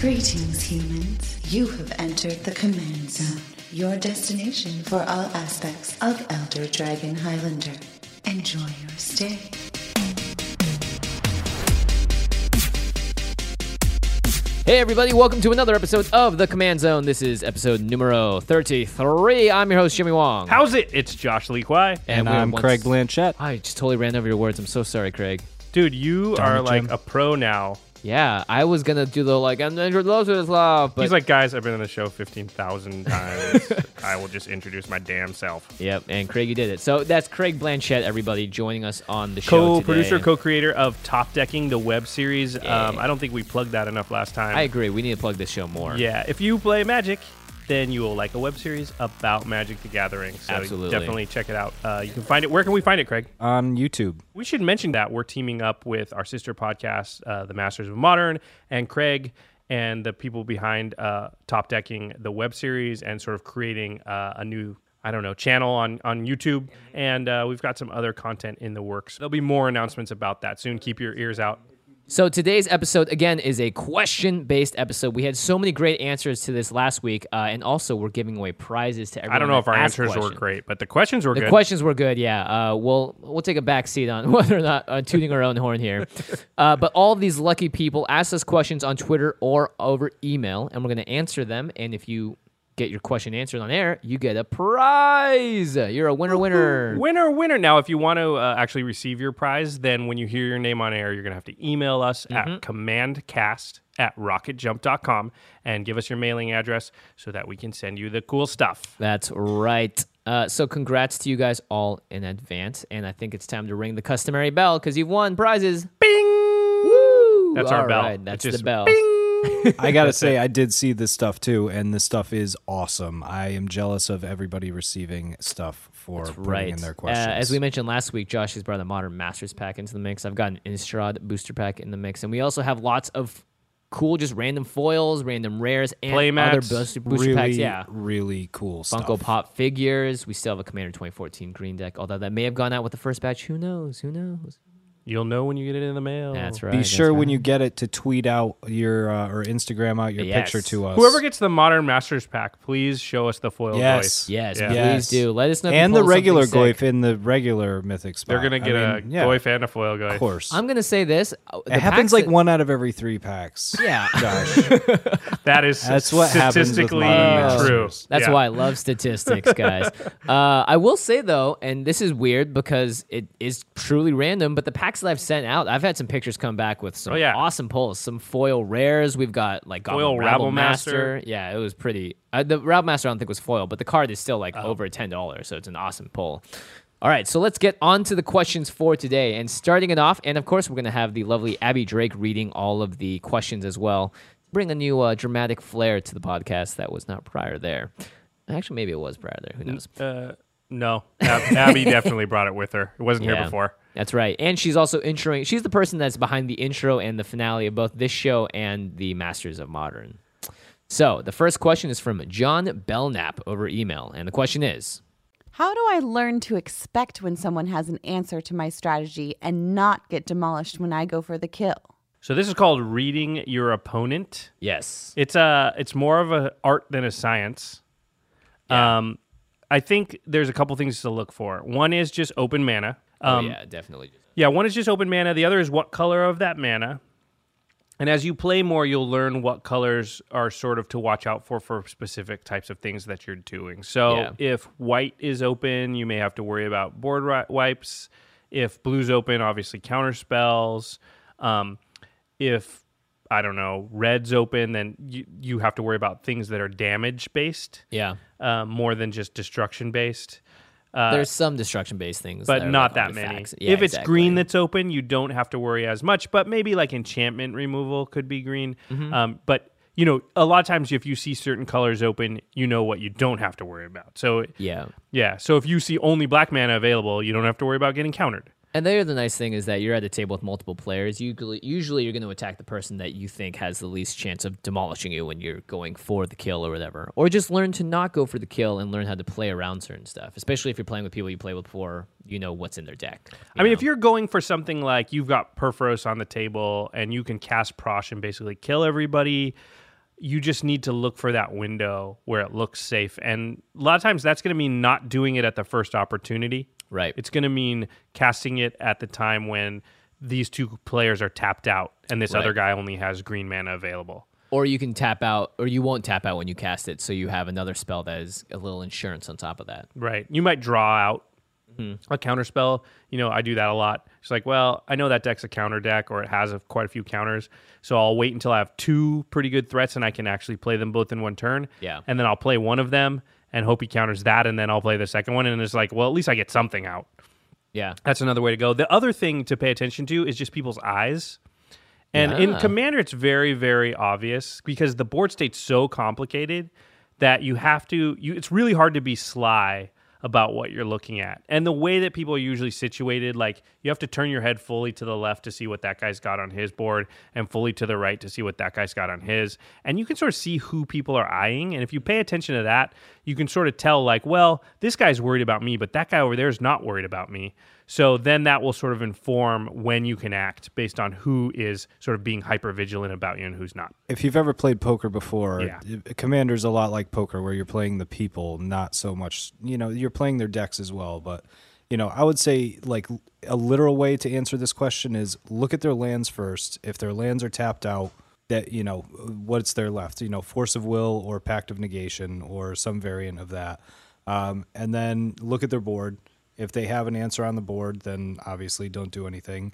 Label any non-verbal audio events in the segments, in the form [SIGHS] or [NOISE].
Greetings, humans. You have entered the Command Zone, your destination for all aspects of Elder Dragon Highlander. Enjoy your stay. Hey everybody, welcome to another episode of The Command Zone. This is episode numero 33. I'm your host, Jimmy Wong. How's it? It's Josh Lee Kwai. And we were I'm once- Craig Blanchette. I just totally ran over your words. I'm so sorry, Craig. Dude, you Darn are it, like Jim. a pro now. Yeah, I was gonna do the like I'm Andrew with love, but He's like, guys, I've been on the show 15,000 [LAUGHS] times. I will just introduce my damn self. Yep, and Craig, you did it. So that's Craig Blanchette, everybody, joining us on the show Co-producer, today. co-creator of Top Decking, the web series. Yeah. Um, I don't think we plugged that enough last time. I agree. We need to plug this show more. Yeah, if you play Magic, then you will like a web series about Magic the Gathering. So Absolutely. definitely check it out. Uh, you can find it. Where can we find it, Craig? On YouTube. We should mention that we're teaming up with our sister podcast, uh, The Masters of Modern, and Craig and the people behind uh, Top Decking, the web series, and sort of creating uh, a new. I don't know, channel on, on YouTube. And uh, we've got some other content in the works. There'll be more announcements about that soon. Keep your ears out. So today's episode again is a question-based episode. We had so many great answers to this last week, uh, and also we're giving away prizes to everyone. I don't know if our answers were great, but the questions were The good. questions were good, yeah. Uh, we'll we'll take a back seat on [LAUGHS] whether or not uh, tooting our own horn here. [LAUGHS] Uh, but all of these lucky people asked us questions on Twitter or over email, and we're going to answer them. And if you get your question answered on air, you get a prize. You're a winner, winner. Winner, winner. Now, if you want to uh, actually receive your prize, then when you hear your name on air, you're going to have to email us Mm-hmm. at commandcast at rocketjump.com and give us your mailing address so that we can send you the cool stuff. That's right. Uh, so congrats to you guys all in advance, and I think it's time to ring the customary bell because you've won prizes. Bing! Woo! That's our All bell. right, that's It's the just bell. I [LAUGHS] gotta say, I did see this stuff too, and this stuff is awesome. I am jealous of everybody receiving stuff for putting right. in their Uh, questions. as we mentioned last week, Josh has brought a Modern Masters pack into the mix. I've got an Innistrad booster pack in the mix, and we also have lots of cool, just random foils, random rares, and other booster, booster really, packs. Yeah. really cool stuff. Funko Pop figures. We still have a Commander 2014 green deck, although that may have gone out with the first batch. Who knows? Who knows? You'll know when you get it in the mail. That's right. Be that's sure when you get it to tweet out your uh, or Instagram out your Yes. picture to us. Whoever gets the Modern Masters pack, please show us the foil Yes. Goyf. Yes, Yeah. please do. Let us know. and the pull something regular sick. Goyf in the regular mythic spot. They're going to get I a mean, yeah, Goyf and a foil Goyf. Of course. I'm gonna say this. uh, the it happens like that- one out of every three packs. [LAUGHS] Yeah. Josh. [LAUGHS] That is That's what happens with statistically true. That's Yeah. why I love statistics, guys. [LAUGHS] uh, I will say though, and this is weird because it is truly random, but the packs that I've sent out, I've had some pictures come back with some Oh, yeah. awesome pulls, some foil rares. We've got like Goblin Foil Rabble Rabble Master. Master. Yeah, it was pretty. Uh, the Rabble Master I don't think was foil, but the card is still like Oh. over ten dollars, so it's an awesome pull. All right, so let's get on to the questions for today. And starting it off, and of course, we're going to have the lovely Abby Drake reading all of the questions as well. Bring a new uh, dramatic flair to the podcast that was not prior there. Actually, maybe it was prior there. Who knows? Uh, no. Ab- Abby definitely brought it with her. It wasn't Yeah. here before. That's right. And she's also introing, she's the person that's behind the intro and the finale of both this show and the Masters of Modern. So the first question is from John Belknap over email. And the question is How do I learn to expect when someone has an answer to my strategy and not get demolished when I go for the kill? So this is called reading your opponent. yes. It's a it's more of a art than a science. Um, I think there's a couple things to look for. One is just open mana. Oh, Um, yeah, definitely. yeah, one is just open mana. The other is what color of that mana. And as you play more, you'll learn what colors are sort of to watch out for for specific types of things that you're doing. So Yeah. if white is open, you may have to worry about board ri- wipes. If blue's open, obviously counter spells. Um, if I don't know, red's open, then you, you have to worry about things that are damage based Yeah. uh, more than just destruction based. Uh, There's some destruction based things, but that not like that many. Yeah, if it's exactly. green that's open, you don't have to worry as much. But maybe like enchantment removal could be green. Mm-hmm. Um, but you know, a lot of times if you see certain colors open, you know what you don't have to worry about. So yeah. yeah, so if you see only black mana available, you don't have to worry about getting countered. And there, the nice thing is that you're at a table with multiple players. Usually, usually you're going to attack the person that you think has the least chance of demolishing you when you're going for the kill or whatever. Or just learn to not go for the kill and learn how to play around certain stuff. Especially if you're playing with people you play with before, you know what's in their deck. I mean, if you're going for something like you've got Purphoros on the table and you can cast Prossh and basically kill everybody, you just need to look for that window where it looks safe. And a lot of times that's going to mean not doing it at the first opportunity. Right. It's going to mean casting it at the time when these two players are tapped out and this Right. other guy only has green mana available. Or you can tap out, or you won't tap out when you cast it, so you have another spell that is a little insurance on top of that. Right. You might draw out hmm. a counter spell. You know, I do that a lot. It's like, well, I know that deck's a counter deck or it has a, quite a few counters. So I'll wait until I have two pretty good threats and I can actually play them both in one turn. Yeah. And then I'll play one of them and hope he counters that. And then I'll play the second one. And it's like, well, at least I get something out. Yeah. That's another way to go. The other thing to pay attention to is just people's eyes. And in Commander, it's very, very obvious because the board state's so complicated that you have to. You, it's really hard to be sly about what you're looking at. And the way that people are usually situated, like you have to turn your head fully to the left to see what that guy's got on his board, and fully to the right to see what that guy's got on his. And you can sort of see who people are eyeing. And if you pay attention to that, you can sort of tell, like, well, this guy's worried about me, but that guy over there is not worried about me. So then that will sort of inform when you can act based on who is sort of being hyper vigilant about you and who's not. If you've ever played poker before, Yeah. Commander's a lot like poker, where you're playing the people, not so much. You know, you're playing their decks as well. But you know, I would say like a literal way to answer this question is look at their lands first. If their lands are tapped out, that you know what's there left. You know, force of will or pact of negation or some variant of that, um, and then look at their board. If they have an answer on the board, then obviously don't do anything.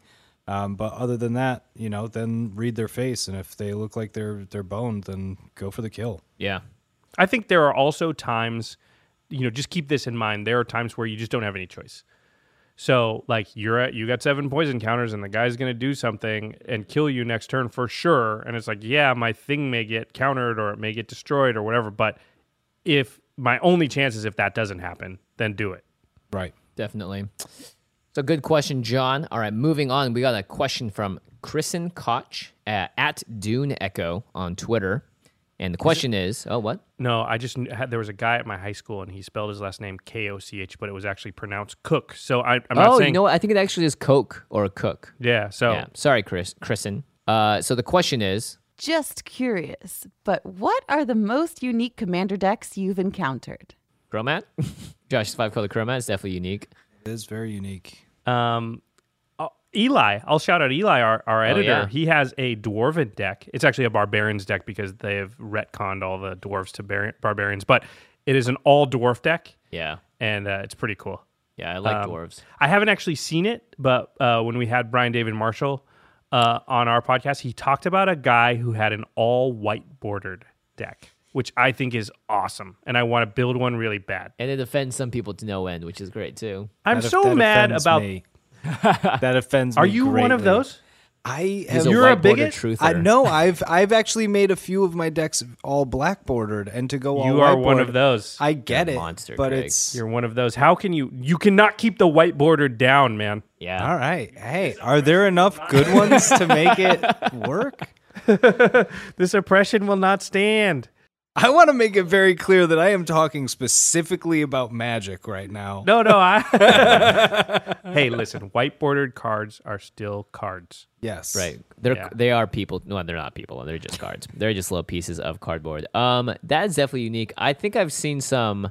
Um, but other than that, you know, then read their face, and if they look like they're they're boned, then go for the kill. Yeah. I think there are also times, you know, just keep this in mind. There are times where you just don't have any choice. So, like, you're at, you got seven poison counters, and the guy's to do something and kill you next turn for sure. And it's like, yeah, my thing may get countered or it may get destroyed or whatever. But if my only chance is if that doesn't happen, then do it. Right. Definitely. So good question, John. All right, moving on. We got a question from Kristen Koch at, at Dune Echo on Twitter. And the question is, oh, what? No, I just had, there was a guy at my high school and he spelled his last name K O C H, but it was actually pronounced Cook. So I, I'm not oh, saying, you know what? I think it actually is Coke or Cook. yeah. So Yeah. Sorry, Chris, Kristen. Uh, so the question is, Just curious, but what are the most unique commander decks you've encountered? Cromat? [LAUGHS] Josh's five color Cromat is definitely unique. It is very unique. Um, Eli, I'll shout out Eli, our, our editor. yeah. He has a dwarven deck. It's actually a barbarians deck because they have retconned all the dwarves to bar- barbarians, but it is an all dwarf deck, Yeah. and uh, it's pretty cool. Yeah, I like Um, dwarves. I haven't actually seen it, but uh, when we had Brian David Marshall uh, on our podcast, he talked about a guy who had an all white bordered deck, which I think is awesome, and I want to build one really bad. And it offends some people to no end, which is great too. I'm That- so that mad about. me. [LAUGHS] that offends Are me. you one of those? I He's have. You're a white border bigot? truther. I know. I've I've actually made a few of my decks all black bordered, and to go all You are one of those. I get You're it, monster, but Craig. it's You're one of those. How can you? You cannot keep the white border down, man. Yeah. all right. Hey, are there enough good ones to make it [LAUGHS] work? [LAUGHS] This oppression will not stand. I want to make it very clear that I am talking specifically about magic right now. No, no. I. [LAUGHS] hey, listen. White bordered cards are still cards. Yes. Right. They're Yeah. they are people. No, they're not people. They're just cards. they're just little pieces of cardboard. Um, that is definitely unique. I think I've seen some.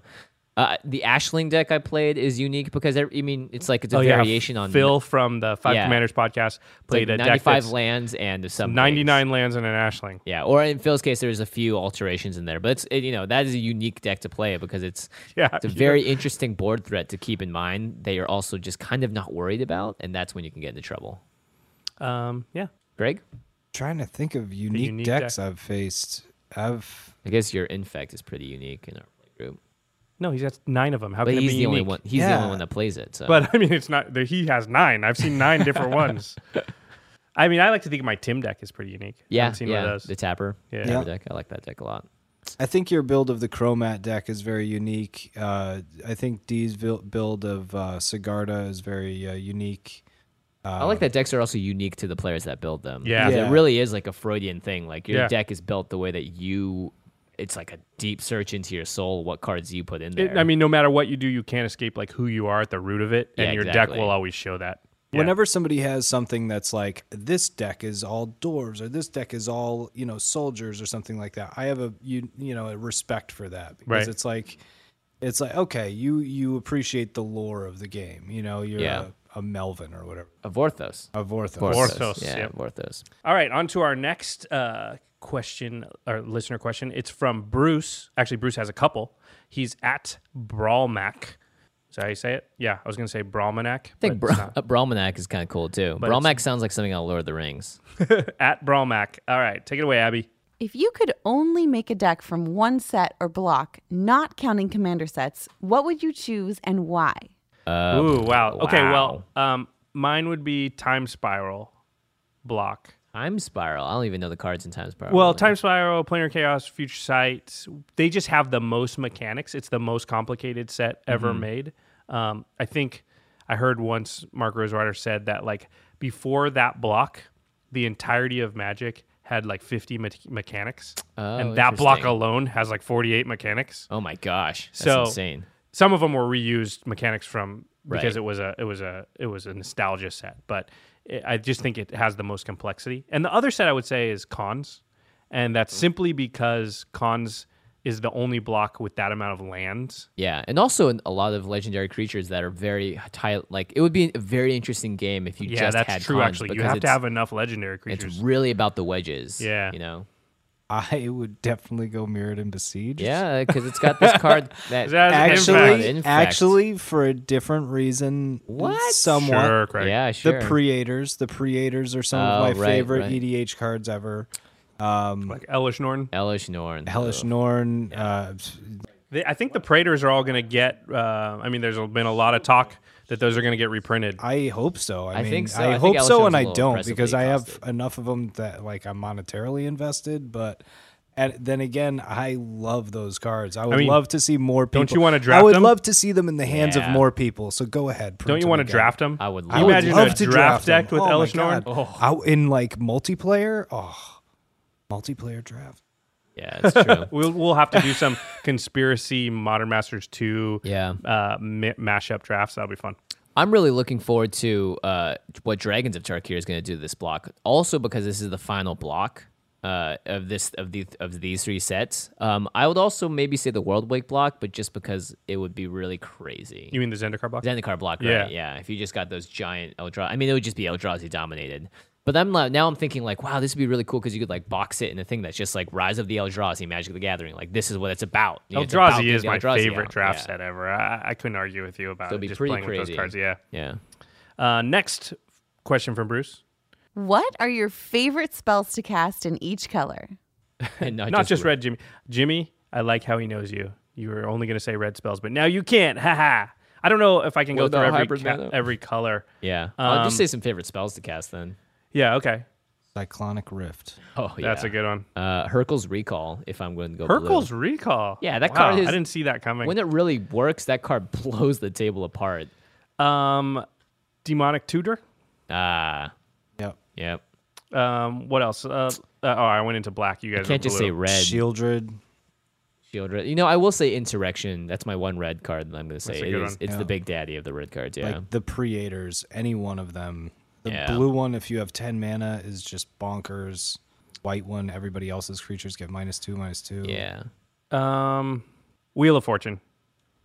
Uh, the Ashling deck I played is unique because I, I mean it's like it's a Oh, yeah, variation on Phil from the Five Yeah. Commanders podcast it's like played a deck 95 that's lands and some 99 lands and an Ashling. Yeah, or in Phil's case, there's a few alterations in there, but it's it, you know that is a unique deck to play because it's [LAUGHS] Yeah, it's a very interesting board threat to keep in mind that you're also just kind of not worried about, and that's when you can get into trouble. Um, yeah. Greg, Trying to think of unique, unique decks deck. I've faced. I've I guess your infect is pretty unique in our play group, No, he's got nine of them. How but can he's it be the only unique? one. He's the only one that plays it. So, But I mean, it's not. He has nine. I've seen nine different [LAUGHS] ones. I mean, I like to think my Tim deck is pretty unique. I yeah, haven't seen one yeah, of those. the tapper, Yeah. tapper Yeah. deck. I like that deck a lot. I think your build of the Cromat deck is very unique. Uh, I think Dee's build of uh, Sigarda is very uh, unique. Uh, I like that decks are also unique to the players that build them. Yeah. 'Cause Yeah. it really is like a Freudian thing. Like your Yeah. deck is built the way that you. It's like a deep search into your soul. What cards you put in there. It- I mean, no matter what you do, you can't escape like who you are at the root of it, and Yeah, your exactly. deck will always show that. Whenever somebody has something that's like this deck is all dwarves or this deck is all you know soldiers or something like that, I have a you you know a respect for that because Right. it's like it's like okay, you you appreciate the lore of the game. You know, you're Yeah. a, a Melvin or whatever, A Vorthos. a Vorthos. Vorthos, Yeah, yep. Vorthos. All right, on to our next uh, question, or listener question. It's from Bruce. Actually, Bruce has a couple. He's at Brawlmac. Is that how you say it? Yeah, I was going to say Brawlmanac. I think but Bra- it's not. [LAUGHS] Brahmanak is kind of cool too. But Brahmanak sounds like something out of Lord of the Rings. [LAUGHS] at Brawlmac. All right, take it away, Abby. If you could only make a deck from one set or block, not counting commander sets, what would you choose and why? Ooh, wow. Okay, well, um, mine would be Time Spiral block. Time Spiral. I don't even know the cards in Time Spiral. Well. Time Spiral, Planar Chaos, Future Sight, they just have the most mechanics. It's the most complicated set ever Mm-hmm. made. Um, I think I heard once Mark Rosewater said that like before that block, the entirety of Magic had like 50 me- mechanics, Oh, and that block alone has like 48 mechanics. Oh my gosh, that's So- insane. Some of them were reused mechanics from because Right. it was a it was a it was a nostalgia set, but it, I just think it has the most complexity. And the other set I would say is Khans, and that's mm. simply because Khans is the only block with that amount of lands. Yeah, and also a lot of legendary creatures that are very tight. Like it would be a very interesting game if you Yeah, just that's had true. Khans, Actually, you have to have enough legendary creatures. It's really about the wedges. Yeah. you know. I would definitely go Mirrodin Besiege. Yeah, because it's got this card [LAUGHS] that Is that- Actually, Infect. actually, for a different reason, What? Somewhat. Sure, Craig. yeah, sure. The Praetors. The Praetors are some Oh, of my right, favorite right. EDH cards ever. Um, like Elesh Norn. Elesh Norn. Hellish Ugh. Norn. Uh, I think the Praetors are all going to get. Uh, I mean, there's been a lot of talk that those are going to get reprinted. I hope so. I, I mean, think so. I, I think hope so, and is I a little don't because I have impressively enough of them that like I'm monetarily invested. But and then again, I love those cards. I would mean, love to see more people. don't you wanna draft? I would them? love to see them in the hands Yeah. of more people. So go ahead. Don't you want to draft them? I would Can love you to. imagine love a to draft them. deck with oh my Elesh Norn? God. Oh. I- in like multiplayer. Oh, multiplayer draft. Yeah, it's true. [LAUGHS] We'll we'll have to do some [LAUGHS] conspiracy Modern Masters two Yeah. uh, ma- mashup drafts. That'll be fun. I'm really looking forward to uh, what Dragons of Tarkir is going to do to this block. Also, because this is the final block uh, of this of the of these three sets. Um, I would also maybe say the Worldwake block, but just because it would be really crazy. You mean the Zendikar block? Zendikar block, right? Yeah. Yeah. If you just got those giant Eldrazi, I mean, it would just be Eldrazi dominated. But I'm like, now I'm thinking like, wow, this would be really cool because you could like box it in a thing that's just like Rise of the Eldrazi, Magic the Gathering. Like this is what it's about. You know, it's about Eldrazi is my Eldrazi favorite out. draft Yeah. set ever. I, I couldn't argue with you about So it. it'd be just pretty playing with crazy. those cards. Yeah. Yeah. Uh, next question from Bruce. What are your favorite spells to cast in each color? [LAUGHS] And not, Not just red, Jimmy. Jimmy, I like how he knows you. You were only going to say red spells, but now you can't. Ha ha. I don't know if I can What go through every ca- every color. Yeah. I'll Um, just say some favorite spells to cast then. Yeah. Okay. Cyclonic Rift. Oh, yeah. That's a good one. Uh, Hurkyl's Recall, if I'm going to go blue. Hurkyl's Recall. Yeah, that Wow, card is- I didn't see that coming. When it really works, that card [LAUGHS] blows the table apart. um, Demonic Tutor. Ah, Yep. yep. Um, what else? Uh, uh, oh, I went into black. You guys Can't were just blue. say red. Shieldred. Shield red. You know, I will say Insurrection. That's my one red card that I'm going to say. That's a good is- one. It's Yeah. the big daddy of the red cards, yeah. Like the Praetors, any one of them. The Yeah. blue one, if you have 10 mana, is just bonkers. White one, everybody else's creatures get minus two, minus two. yeah. Um, Wheel of Fortune.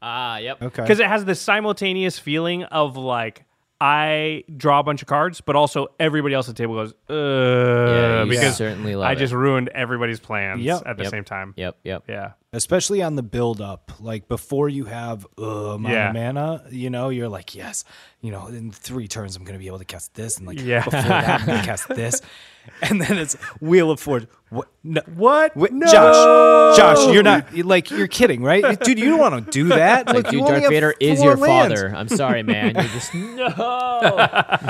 Ah, yep. Okay. because it has this simultaneous feeling of like I draw a bunch of cards, but also everybody else at the table goes, uh, Yeah, you because certainly I it. just ruined everybody's plans Yep. at the Yep. same time. Yep, yep. Yeah. Especially on the build up, like before you have uh, amount Yeah. of mana, you know, you're like, yes, you know, in three turns I'm gonna be able to cast this, and like Yeah. before that I'm gonna [LAUGHS] cast this, and then it's Wheel of Fortune. What? No, What? Wait, No! Josh, Josh, you're not you're like you're kidding, right, dude? You don't want to do [LAUGHS] that. Like, Look, dude, you only Darth Vader is your lands. father. I'm sorry, man. You're just [LAUGHS] no.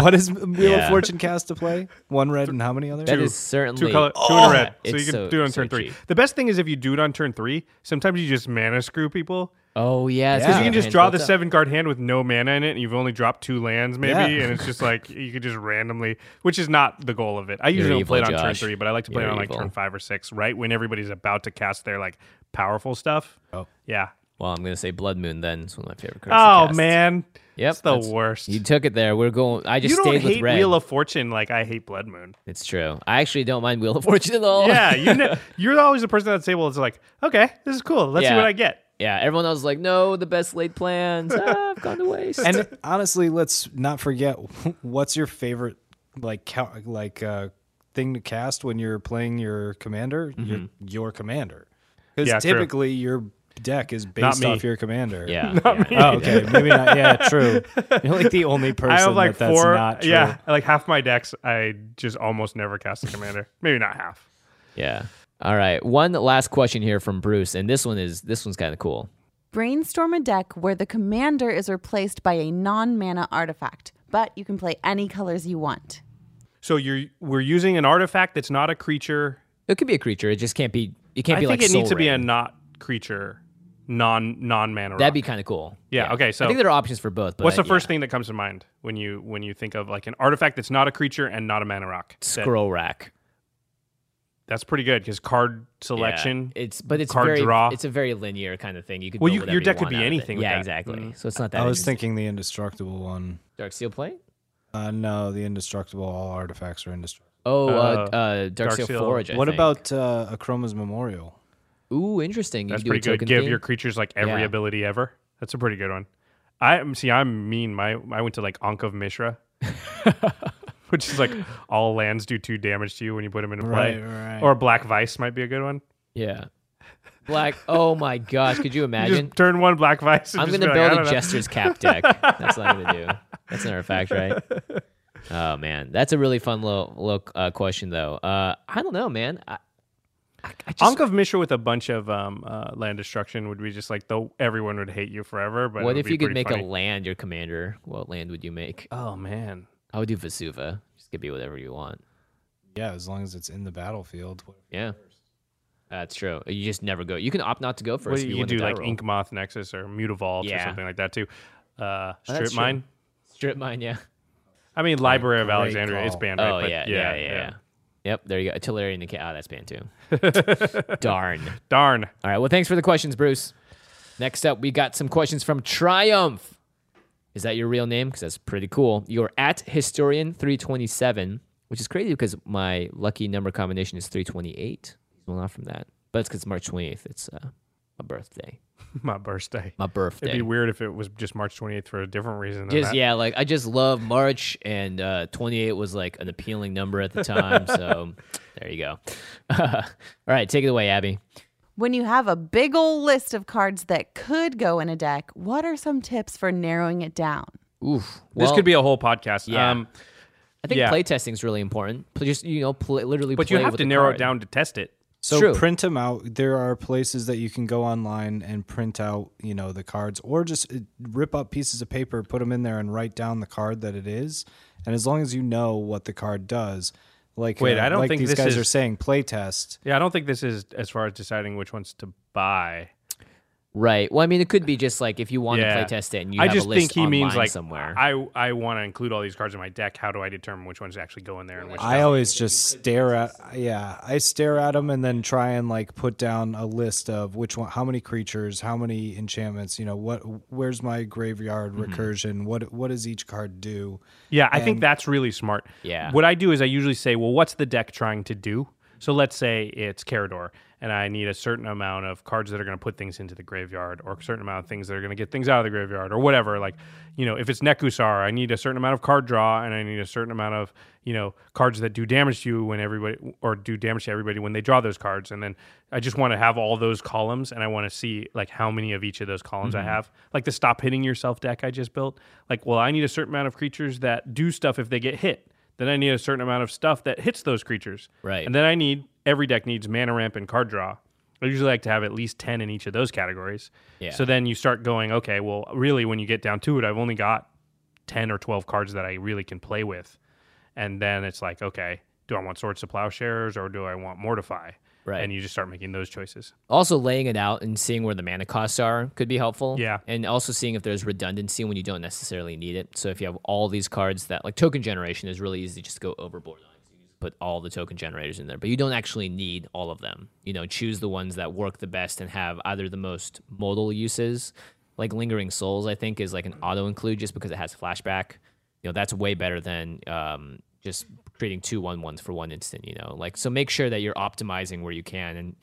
What is Wheel Yeah. of Fortune cast to play? One red and how many others? That Two. is certainly Two color, two in a red. So you can so- do it on so turn three. cheap. The best thing is if you do it on turn three, sometimes you just mana screw people. Oh yeah. Because 'cause you can just draw the up. seven card hand with no mana in it, and you've only dropped two lands, maybe, Yeah. and it's just like you could just randomly, which is not the goal of it. I usually don't play it on turn three, but I like to play it You're on like turn five or six, right when everybody's about to cast their like powerful stuff. Oh. Yeah, Well, I'm gonna say Blood Moon. Then it's one of my favorite cards. Oh man, Yep, it's the that's- worst. You took it there. We're going. I just you don't stayed hate with red. Wheel of Fortune like I hate Blood Moon. it's true. I actually don't mind Wheel of [LAUGHS] Fortune at all. Yeah, you ne- [LAUGHS] you're always the person at the table that's like, okay, this is cool. Let's see what I get. yeah. Everyone else is like, no, the best laid plans. ah, I've gone to waste. And honestly, let's not forget [LAUGHS] what's your favorite like ca- like uh, thing to cast when you're playing your commander. Your your commander, because Yeah, true. typically your deck is based me. off your commander. yeah, [LAUGHS] yeah. Oh, okay. Maybe not. Yeah, [LAUGHS] true. You're like the only person I have like that that's four. not true. Yeah, like half my decks, I just almost never cast a commander. Maybe not half. Yeah. All right. One last question here from Bruce, and this one is this one's kind of cool. Brainstorm a deck where the commander is replaced by a non mana artifact, but you can play any colors you want. So you're we're using an artifact that's not a creature. It could be a creature. It just can't be. It can't I be think like it needs Soul to be a not creature, non non mana. That'd be kind of cool. Yeah, okay, so- I think there are options for both. But What's the first yeah. thing that comes to mind when you when you think of like an artifact that's not a creature and not a mana rock? That- Scroll rack. that's pretty good because card selection. Yeah. selection. It's but it's card very draw. it's a very linear kind of thing. You could Well, build you- your deck could be out of it. anything with Yeah, that. exactly. Mm. So it's not that. I was thinking the indestructible one. Darksteel Plate. Uh, no, the indestructible. All artifacts are indestructible. Oh, uh, Uh, uh, Dark, Steel Darksteel- Forge. I what think. about uh, Akroma's Memorial? Ooh, interesting. You That's could do a pretty good. Give theme. your creatures like every Yeah. ability ever. That's a pretty good one. I see. I'm mean. My I went to like Ankh of Mishra, [LAUGHS] which is like all lands do two damage to you when you put them into play. Right, right. Or Black Vice might be a good one. Yeah. Black. Oh my gosh! Could you [LAUGHS] You imagine? just turn one Black Vice. And I'm gonna be like, build a. Jester's Cap deck. That's what I'm gonna do. That's another fact, right? [LAUGHS] Oh man, that's a really fun little, little uh, question though. Uh, I don't know, man. I, I, I just, Ankh of Mishra with a bunch of um, uh, land destruction would be just like though everyone would hate you forever. But what if you could make funny. a land your commander? What land would you make? Oh man, I would do Vesuva. Just could be whatever you want. Yeah, as long as it's in the battlefield. Yeah, that's true. You just never go. You can opt not to go first. well, you, you do like roll. Ink Moth Nexus or Mutavault or Yeah. something like that too. Uh, Oh, that's Strip true. Mine. Strip mine, yeah. I mean, Library of Alexandria is call. banned, right? Oh But yeah, yeah, yeah, yeah, Yep, there you go. Artillery and the cat. Oh, that's banned too. [LAUGHS] Darn. Darn. All right. Well, thanks for the questions, Bruce. Next up, we got some questions from Triumph. Is that your real name? Because that's pretty cool. You're at Historian327, which is crazy because my lucky number combination is 328. Well, not from that, but it's because March 28th. It's uh, my birthday. [LAUGHS] My birthday. My birthday. It'd be weird if it was just March 28th for a different reason. Than Just that. yeah, like I just love March, and uh, 28 was like an appealing number at the [LAUGHS] time. so there you go. [LAUGHS] All right, take it away, Abby. When you have a big old list of cards that could go in a deck, what are some tips for narrowing it down? Oof. This Well, could be a whole podcast. Yeah. Um, I think yeah. playtesting is really important. Pl- Just you know, play, literally. but you play have with to the narrow card. it down to test it. So True. print them out. There are places that you can go online and print out, you know, the cards, or just uh, rip up pieces of paper, put them in there, and write down the card that it is. And as long as you know what the card does, like Wait, uh, I don't like think these guys is- are saying, playtest. Yeah, I don't think this is as far as deciding which ones to buy. Right. Well, I mean, it could be just like if you want Yeah. to play test it and you I have just a list think he means like somewhere. I I want to include all these cards in my deck. How do I determine which ones actually go in there and which I don't? always just stare at, yeah, I stare at them and then try and like put down a list of which one, how many creatures, how many enchantments, you know, what, where's my graveyard Mm-hmm. recursion, what, what does each card do? Yeah, I think that's really smart. Yeah. What I do is I usually say, well, what's the deck trying to do? So let's say it's Karador, and I need a certain amount of cards that are going to put things into the graveyard, or a certain amount of things that are going to get things out of the graveyard, or whatever. Like, you know, if it's Nekusar, I need a certain amount of card draw, and I need a certain amount of, you know, cards that do damage to you when everybody, or do damage to everybody when they draw those cards. And then I just want to have all those columns, and I want to see like how many of each of those columns I mm-hmm. have. Like the stop hitting yourself deck I just built. Like, well, I need a certain amount of creatures that do stuff if they get hit. Then I need a certain amount of stuff that hits those creatures. Right. And then I need every deck needs mana ramp and card draw. I usually like to have at least 10 in each of those categories. Yeah. So then you start going, okay, well, really, when you get down to it, I've only got 10 or 12 cards that I really can play with. And then it's like, okay, do I want Swords to Plowshares or do I want Mortify? Right. And you just start making those choices. also, laying it out and seeing where the mana costs are could be helpful. Yeah. And also seeing if there's redundancy when you don't necessarily need it. So if you have all these cards that like token generation is really easy just go overboard on. So you just put all the token generators in there. But you don't actually need all of them. You know, choose the ones that work the best and have either the most modal uses, like Lingering Souls, I think is like an auto include just because it has flashback. You know, that's way better than um, just creating two one ones for one instant. You know, like so make sure that you're optimizing where you can, and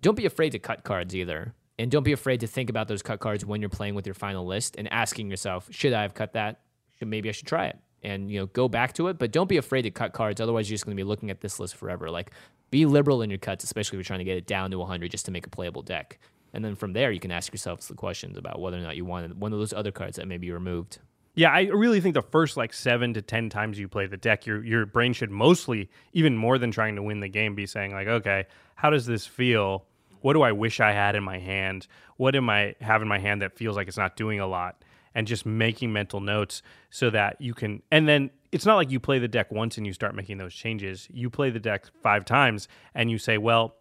don't be afraid to cut cards either. And don't be afraid to think about those cut cards when you're playing with your final list and asking yourself, should I have cut that? Should maybe I should try it and you know go back to it, but don't be afraid to cut cards. Otherwise, you're just going to be looking at this list forever. Like be liberal in your cuts, especially if you're trying to get it down to 100 just to make a playable deck. And then from there, you can ask yourself the questions about whether or not you wanted one of those other cards that may be removed. Yeah, I really think the first like seven to ten times you play the deck, your your brain should mostly, even more than trying to win the game, be saying like, okay, how does this feel? What do I wish I had in my hand? What am I have in my hand that feels like it's not doing a lot? And just making mental notes so that you can, and then it's not like you play the deck once and you start making those changes. You play the deck five times and you say, well,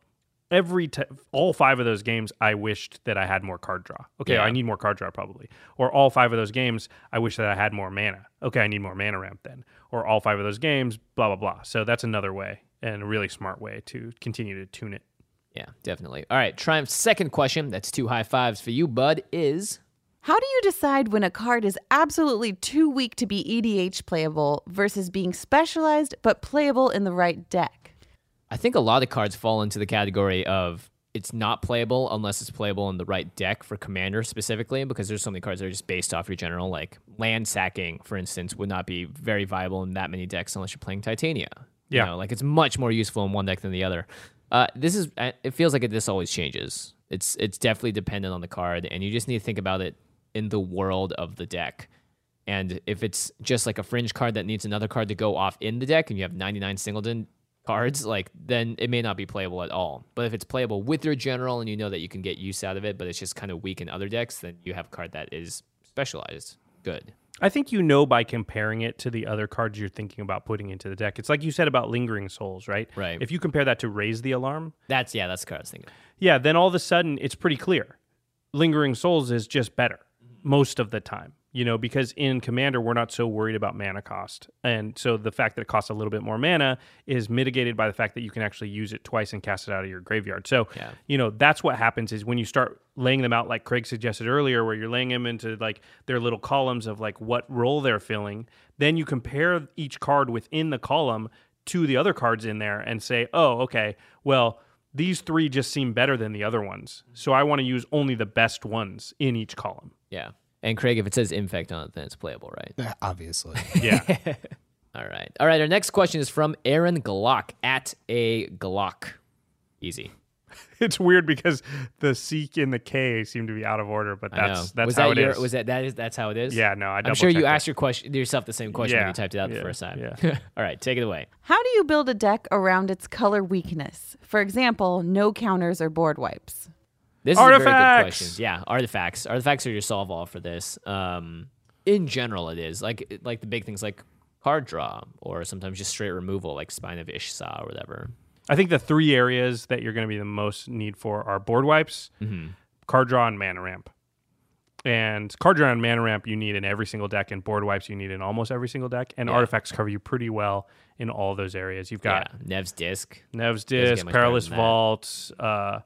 every t- all five of those games I wished that I had more card draw. Okay, Yeah. I need more card draw probably. Or all five of those games I wish that I had more mana. Okay, I need more mana ramp then. Or all five of those games blah blah blah. So that's another way and a really smart way to continue to tune it. Yeah, definitely. All right, Triumph's second question, that's two high fives for you, bud, is How do you decide when a card is absolutely too weak to be EDH playable versus being specialized but playable in the right deck? I think a lot of cards fall into the category of it's not playable unless it's playable in the right deck for commander specifically, because there's so many cards that are just based off your general. Like land sacking, for instance, would not be very viable in that many decks unless you're playing Titania. You Yeah. know, like it's much more useful in one deck than the other. Uh, this is uh, it feels like it, this always changes. It's it's definitely dependent on the card, and you just need to think about it in the world of the deck. And if it's just like a fringe card that needs another card to go off in the deck, and you have 99 singleton cards, like then it may not be playable at all. But if it's playable with your general and you know that you can get use out of it, but it's just kind of weak in other decks, then you have a card that is specialized. Good. I think you know by comparing it to the other cards you're thinking about putting into the deck. It's like you said about lingering souls, right? Right. If you compare that to raise the alarm, That's yeah, that's the card I was thinking. yeah, then all of a sudden it's pretty clear. Lingering Souls is just better most of the time, you know, because in Commander, we're not so worried about mana cost. And so the fact that it costs a little bit more mana is mitigated by the fact that you can actually use it twice and cast it out of your graveyard. So, Yeah. you know, that's what happens is when you start laying them out, like Craig suggested earlier, where you're laying them into like their little columns of like what role they're filling, then you compare each card within the column to the other cards in there and say, oh, okay, well, these three just seem better than the other ones. So I want to use only the best ones in each column. Yeah. And Craig, if it says infect on it, then it's playable, right? Yeah, Obviously. [LAUGHS] Yeah. [LAUGHS] All right. All right. Our next question is from Aaron Glock at a Glock. Easy. [LAUGHS] it's weird because the Seek and the K seem to be out of order, but that's that's was how that it your, is. Was that that is that's how it is? Yeah, no, I I'm sure you it. asked your question yourself the same question when you typed it out the first time. yeah. All right, take it away. How do you build a deck around its color weakness? For example, no counters or board wipes. This is a very good Artifacts! question. Yeah, artifacts. Artifacts are your solve all for this. Um, in general, it is like like the big things like card draw or sometimes just straight removal like Spine of Ish Sah or whatever. I think the three areas that you're going to be the most need for are board wipes, Mm-hmm. card draw, and mana ramp. And card draw and mana ramp you need in every single deck, and board wipes you need in almost every single deck. And Yeah. artifacts cover you pretty well in all those areas. You've got yeah, Nev's Disc, Nev's Disc, Perilous. Vault, uh,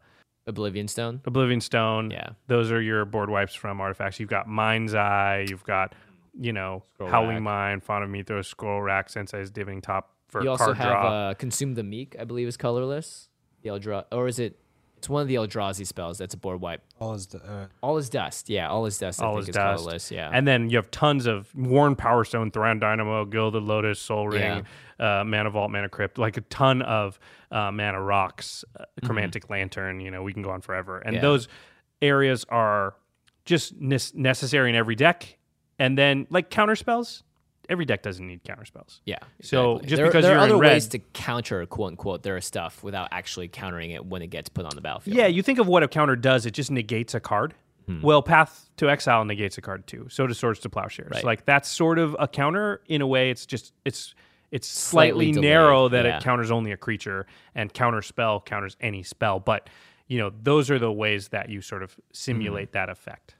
Oblivion Stone. Oblivion Stone. Yeah. Those are your board wipes from artifacts. You've got Mind's Eye. You've got, you know, Scroll Howling Rack. Mind, Font of Mythos, Scroll Rack, Sensei's Diving Top for You also card have draw. uh, Consume the Meek, I believe is colorless. The Eldra or is it? It's one of the Eldrazi spells. That's a board wipe. All is uh, All is dust. Yeah, all is dust. I all think is is dust. colorless. Yeah, And then you have tons of Worn Powerstone, Thran Dynamo, Gilded Lotus, Sol Ring, uh, Mana Vault, Mana Crypt, like a ton of uh, Mana Rocks, uh, Chromatic Lantern. You know, we can go on forever. And Mm-hmm. Yeah. those areas are just nes- necessary in every deck. And then, like counter spells, every deck doesn't need counter spells. Yeah. So exactly. just there, because there you're are other in ways red- to counter quote unquote their stuff without actually countering it when it gets put on the battlefield. Yeah, you think of what a counter does, it just negates a card. Hmm. Well, Path to Exile negates a card too. So does Swords to Plowshares. Right. Like that's sort of a counter in a way. It's just it's it's slightly, Slightly narrow that yeah. it counters only a creature, and counter spell counters any spell. But you know those are the ways that you sort of simulate Hmm. that effect.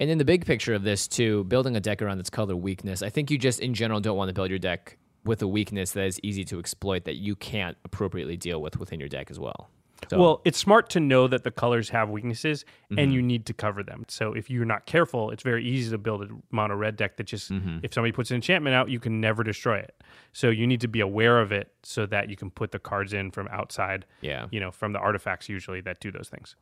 And in the big picture of this too, building a deck around its color weakness, I think you just in general don't want to build your deck with a weakness that is easy to exploit that you can't appropriately deal with within your deck as well. So, Well, it's smart to know that the colors have weaknesses Mm-hmm. and you need to cover them. So if you're not careful, it's very easy to build a mono red deck that just Mm-hmm. if somebody puts an enchantment out, you can never destroy it. So you need to be aware of it so that you can put the cards in from outside. Yeah. You know, from the artifacts usually that do those things.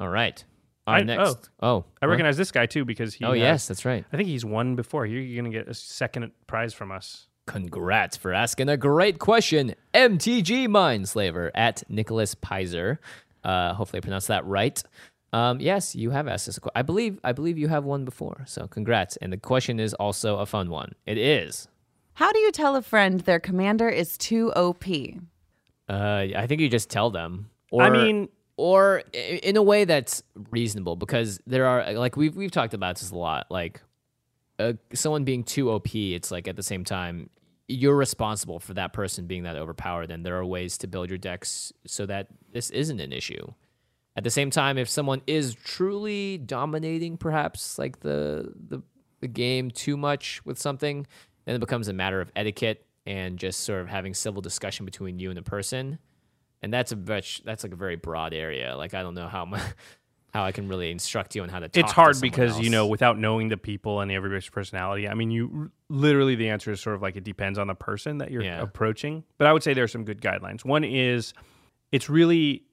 all right. Our I- next. Oh, I huh? recognize this guy too because he Oh has- yes, that's right. I think he's won before. You're, you're going to get a second prize from us. Congrats for asking a great question, MTG Mindslaver at Nicholas Pizer. Uh, hopefully, I pronounced that right. Um, yes, you have asked this. a que- I believe. I believe you have one before. So, congrats. And the question is also a fun one. It is. How do you tell a friend their commander is too OP? Uh, I think you just tell them. Or, I mean- or in a way that's reasonable because there are like we've we've talked about this a lot. Like, uh, someone being too OP, it's like at the same time you're responsible for that person being that overpowered, and there are ways to build your decks so that this isn't an issue. At the same time, if someone is truly dominating, perhaps like the the, the game too much with something, then it becomes a matter of etiquette and just sort of having civil discussion between you and the person. And that's a much that's like a very broad area. Like I don't know how much [LAUGHS] how I can really instruct you on how to. Talk it's hard someone because you know without knowing the people and everybody's personality i mean you literally the answer is sort of like it depends on the person that you're Yeah. approaching but i would say there are some good guidelines one is it's really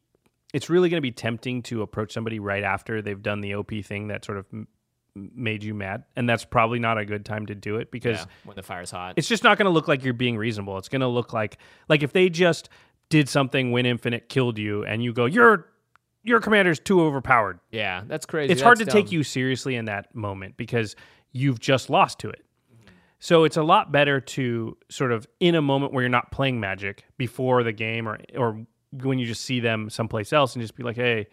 it's really going to be tempting to approach somebody right after they've done the op thing that sort of m- made you mad and that's probably not a good time to do it because yeah, when the fire's hot. it's just not going to look like you're being reasonable. It's going to look like like if they just did something when Infinite killed you, and you go, your your commander's too overpowered. yeah, that's crazy. It's hard to That's take you seriously in that moment because you've just lost to it. So it's a lot better to sort of in a moment where you're not playing Magic before the game or or when you just see them someplace else and just be like, hey.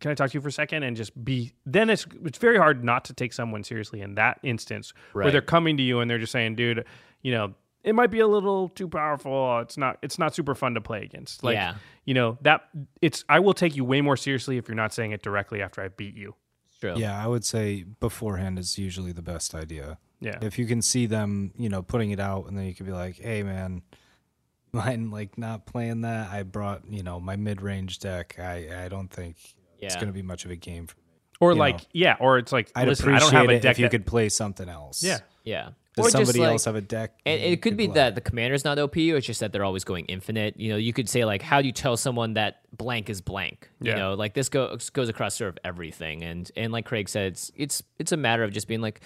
Can I talk to you for a second and just be? Then it's it's very hard not to take someone seriously in that instance where they're coming to you and they're just saying, "Dude, you know, it might be a little too powerful. It's not it's not super fun to play against." Like, Yeah. you know, that it's I will take you way more seriously if you're not saying it directly after I beat you. True. Yeah, I would say beforehand is usually the best idea. Yeah. If you can see them, you know, putting it out, and then you could be like, "Hey, man, [LAUGHS] mine like not playing that. I brought, you know, my mid-range deck. I I don't think it's going to be much of a game for me. Or you like, know. yeah, or it's like, I'd listen, I appreciate don't have a it deck if you that- could play something else. Yeah. Yeah. Does Or somebody like- else have a deck? And it could be that the commander's not OP, or it's just that they're always going infinite. You know, you could say like, how do you tell someone that blank is blank? You know, like this goes goes across sort of everything. And and like Craig said, it's it's it's a matter of just being like,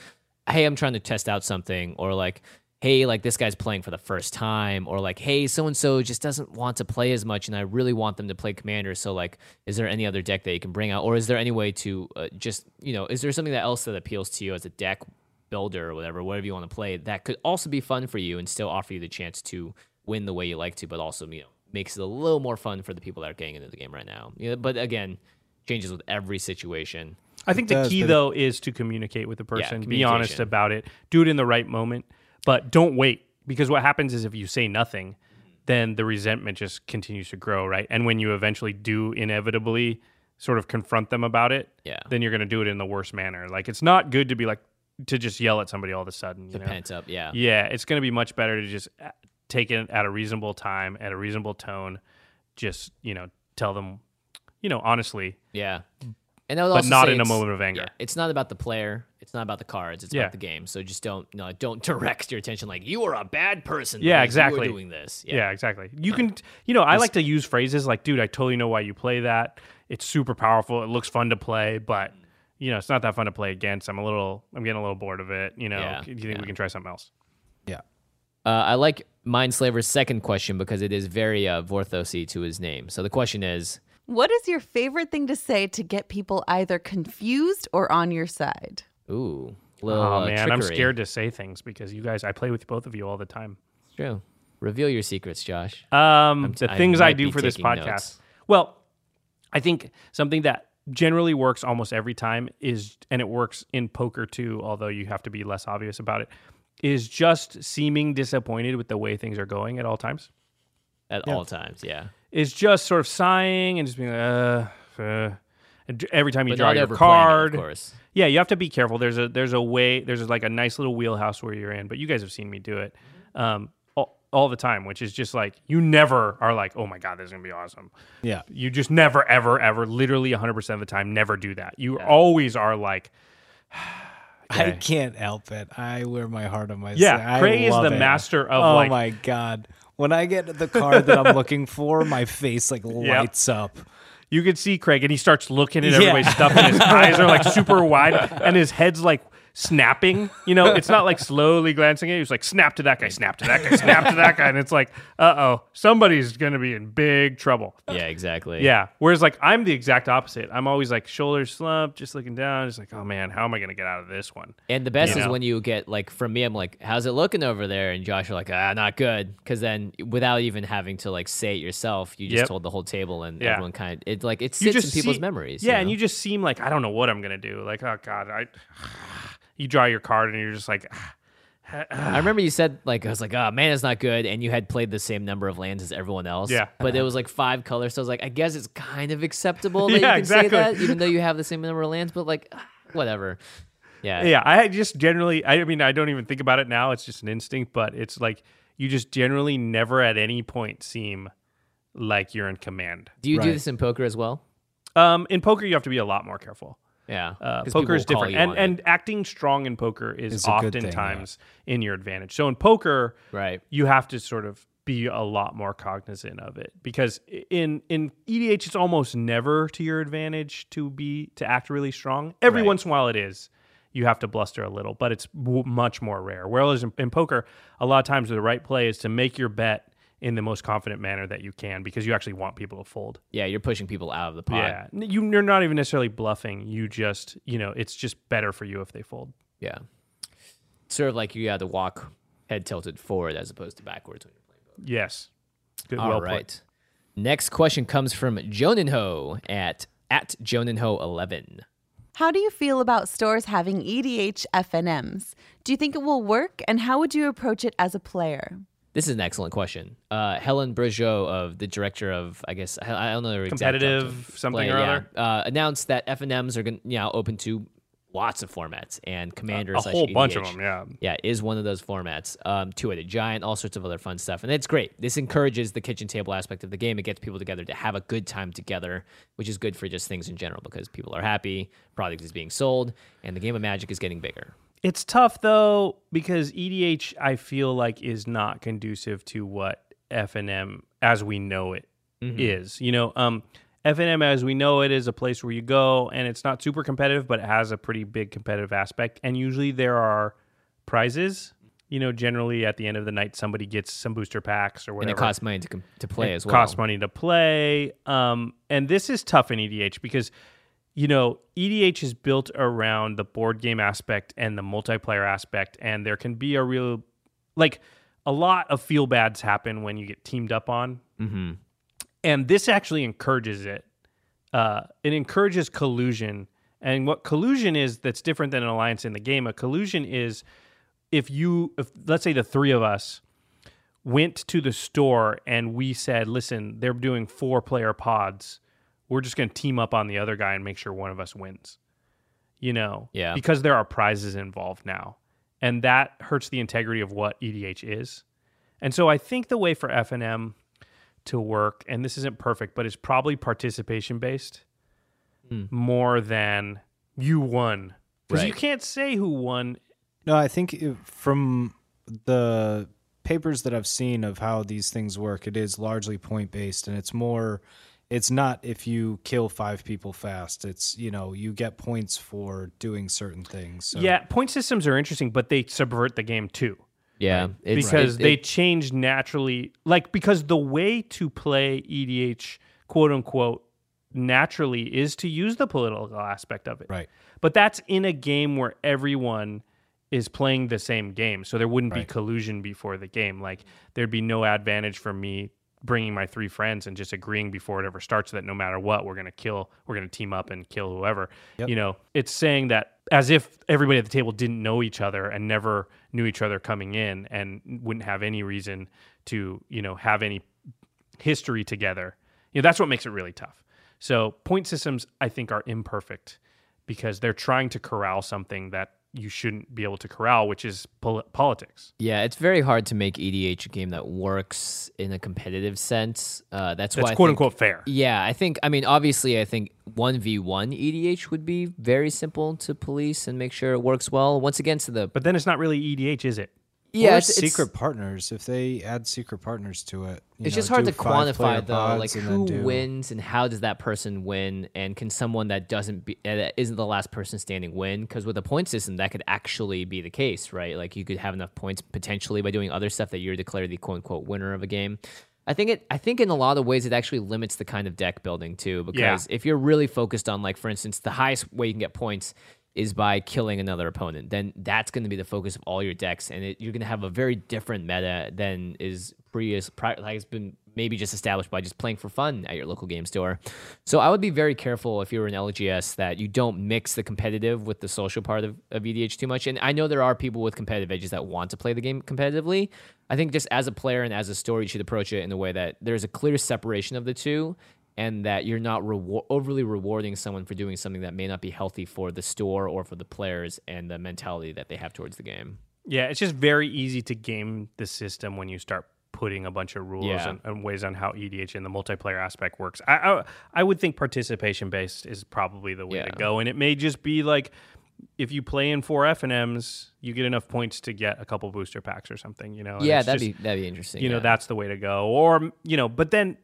hey, I'm trying to test out something, or like, hey, like this guy's playing for the first time, or like, hey, so and so just doesn't want to play as much, and I really want them to play commander. So like, is there any other deck that you can bring out, or is there any way to uh, just you know, is there something that else that appeals to you as a deck builder or whatever, whatever you want to play, that could also be fun for you and still offer you the chance to win the way you like to, but also you know makes it a little more fun for the people that are getting into the game right now. Yeah, but again, changes with every situation. I think the key though is to communicate with the person. be honest about it. Do it in the right moment, but don't wait because what happens is if you say nothing, then the resentment just continues to grow, right? And when you eventually do inevitably sort of confront them about it, Yeah. then you're going to do it in the worst manner. Like it's not good to be like to just yell at somebody all of a sudden. You The know? pent up, yeah. Yeah, it's going to be much better to just uh, take it at a reasonable time, at a reasonable tone. Just you know, tell them, you know, honestly, Yeah. And but not in a moment of anger. Yeah, it's not about the player. It's not about the cards. It's Yeah. about the game. So just don't, you know, don't [LAUGHS] direct your attention like you are a bad person. Yeah, because you are exactly. doing this. Yeah, exactly. You can, [LAUGHS] you know, I like to use phrases like, dude, I totally know why you play that. It's super powerful. It looks fun to play, but, you know, it's not that fun to play against. I'm a little, I'm getting a little bored of it. You know, Yeah, do you think yeah. we can try something else? Yeah. Uh, I like Mindslaver's second question because it is very uh, Vorthosy to his name. So the question is, What is your favorite thing to say to get people either confused or on your side? ooh, little oh uh, man, I'm scared to say things because you guys, I play with both of you all the time. It's true. Reveal your secrets, Josh. Um, the things I might do for this podcast. notes. Well, I think something that generally works almost every time is, and it works in poker too, although you have to be less obvious about it, is just seeming disappointed with the way things are going at all times. At all times, yeah. Is just sort of sighing and just being, uh, uh and every time you But draw not your overplaying it, card. of course. Yeah, you have to be careful. There's a there's a way there's like a nice little wheelhouse where you're in, but you guys have seen me do it. Um, al- all the time, which is just like you never are like, oh my god, this is gonna be awesome. Yeah. You just never, ever, ever, literally 100 percent of the time, never do that. You always are like, [SIGHS] I can't help it. I wear my heart on my Yeah, sleeve. Craig is the it. master of, Oh like- my god! When I get the card that I'm looking for, my face like [LAUGHS] lights up. you can see Craig, and he starts looking at Yeah. everybody's stuff, and his [LAUGHS] eyes are like super wide, and his head's like snapping. You know, it's not like slowly glancing at you. It's like snap to that guy, snap to that guy, snap to that guy, and it's like, uh oh, somebody's gonna be in big trouble. Yeah, exactly. Yeah. Whereas like I'm the exact opposite. I'm always like shoulders slumped, just looking down, just like, oh man, how am I gonna get out of this one? And the best You is know? when you get like from me, I'm like, "How's it looking over there?" And Josh are like, "Ah, not good." Because then, without even having to like say it yourself, you just Yep. told the whole table, and Yeah. everyone kind of it like it sits in people's see- memories. Yeah, you and you just seem like I don't know what I'm gonna do. Like, oh god, I. You draw your card and you're just like, ah, ah. I remember you said like I was like, "Oh man, it's not good," and you had played the same number of lands as everyone else. Yeah. but it was like five colors. So I was like, I guess it's kind of acceptable [LAUGHS] that Yeah, you can exactly. say that, even though you have the same number of lands. But like, whatever. Yeah. yeah. I just generally, I mean, I don't even think about it now. It's just an instinct, but it's like you just generally never at any point seem like you're in command. Do you do this in poker as well? Um, in poker, you have to be a lot more careful. Yeah. Uh, 'Cause poker is people will call different, you and it. and acting strong in poker is Is a good thing, oftentimes in your advantage. So in poker, right. you have to sort of be a lot more cognizant of it because in in EDH it's almost never to your advantage to be to act really strong. Every Right. once in a while it is. You have to bluster a little, but it's w- much more rare. Whereas in, in poker, a lot of times the right play is to make your bet in the most confident manner that you can because you actually want people to fold. Yeah, you're pushing people out of the pot. Yeah, you, you're not even necessarily bluffing. You just you know it's just better for you if they fold. Yeah. Sort of like you had to walk head tilted forward as opposed to backwards when you're playing poker. Yes, good. All well right. put. Next question comes from Jonenho at at Jonenho11. How do you feel about stores having EDH FNMs? Do you think it will work, and how would you approach it as a player? This is an excellent question. Uh, Helen Bergeot of the director of, I guess, I I don't know Competitive something or yeah, other? uh, announced that FNMs are going now open to lots of formats and Commander A slash whole bunch of them. Yeah. Yeah, is one of those formats. Um, two-headed giant, all sorts of other fun stuff, and it's great. This encourages the kitchen table aspect of the game. It gets people together to have a good time together, which is good for just things in general because people are happy, product is being sold, and the game of Magic is getting bigger. It's tough though because EDH I feel like is not conducive to what FNM as we know it is. You know, um FNM as we know it is a place where you go and it's not super competitive but it has a pretty big competitive aspect and usually there are prizes. You know, generally at the end of the night somebody gets some booster packs or whatever. And it costs money to, com- to play It as well. It costs money to play. Um, and this is tough in EDH because, you know, EDH is built around the board game aspect and the multiplayer aspect, and there can be a real, like, a lot of feel bads happen when you get teamed up on, Mm-hmm. and this actually encourages it. Uh, it encourages collusion, and what collusion is that's different than an alliance in the game. A collusion is if you, if let's say the three of us went to the store and we said, listen, they're doing four player pods. We're just going to team up on the other guy and make sure one of us wins. You know? Yeah. Because there are prizes involved now. And that hurts the integrity of what EDH is. And so I think the way for FNM to work, and this isn't perfect, but it's probably participation based hmm. more than you won. Because you can't say who won. No, I think it- from the papers that I've seen of how these things work, it is largely point based, and it's more. It's not if you kill five people fast. It's you know you get points for doing certain things. So. Yeah, point systems are interesting, but they subvert the game too. Yeah, it's, because it- they it- change naturally like because the way to play EDH quote unquote naturally is to use the political aspect of it. Right. But that's in a game where everyone is playing the same game. So there wouldn't be collusion before the game. Like there'd be no advantage for me bringing my three friends and just agreeing before it ever starts that no matter what we're going to kill we're going to team up and kill whoever. Yep. you know it's saying that as if everybody at the table didn't know each other and never knew each other coming in and wouldn't have any reason to you know have any history together. You know that's what makes it really tough. So point systems i think are imperfect because they're trying to corral something that you shouldn't be able to corral, which is pol- politics. Yeah, it's very hard to make EDH a game that works in a competitive sense. Uh, that's, why That's I quote think- unquote fair. Yeah, I think. I mean, obviously, I think one v one EDH would be very simple to police and make sure it works well. Once again, to the But then it's not really EDH, is it? Yeah, or it's, it's- secret partners. If they add secret partners to it, you it's know, just hard to quantify though, like who do- wins and how does that person win, and can someone that doesn't be uh, that isn't the last person standing win? Because with a point system, that could actually be the case, right? Like you could have enough points potentially by doing other stuff that you're declared the quote unquote winner of a game. I think it. I think in a lot of ways it actually limits the kind of deck building too. Because if you're really focused on, like for instance, the highest way you can get points is by killing another opponent, then that's going to be the focus of all your decks, and it, you're going to have a very different meta than is previous. Like has been maybe just established by just playing for fun at your local game store. So I would be very careful if you're an LGS that you don't mix the competitive with the social part of, of EDH too much. And I know there are people with competitive edges that want to play the game competitively. I think just as a player and as a story, you should approach it in a way that there's a clear separation of the two and that you're not rewar- overly rewarding someone for doing something that may not be healthy for the store or for the players and the mentality that they have towards the game. Yeah, it's just very easy to game the system when you start putting a bunch of rules Yeah. and, and ways on how EDH and the multiplayer aspect works. I I, I would think participation based is probably the way to go, and it may just be like if you play in four F and M's, you get enough points to get a couple booster packs or something. You know, and yeah, that'd just- be that'd be interesting. you know that's the way to go or you know but then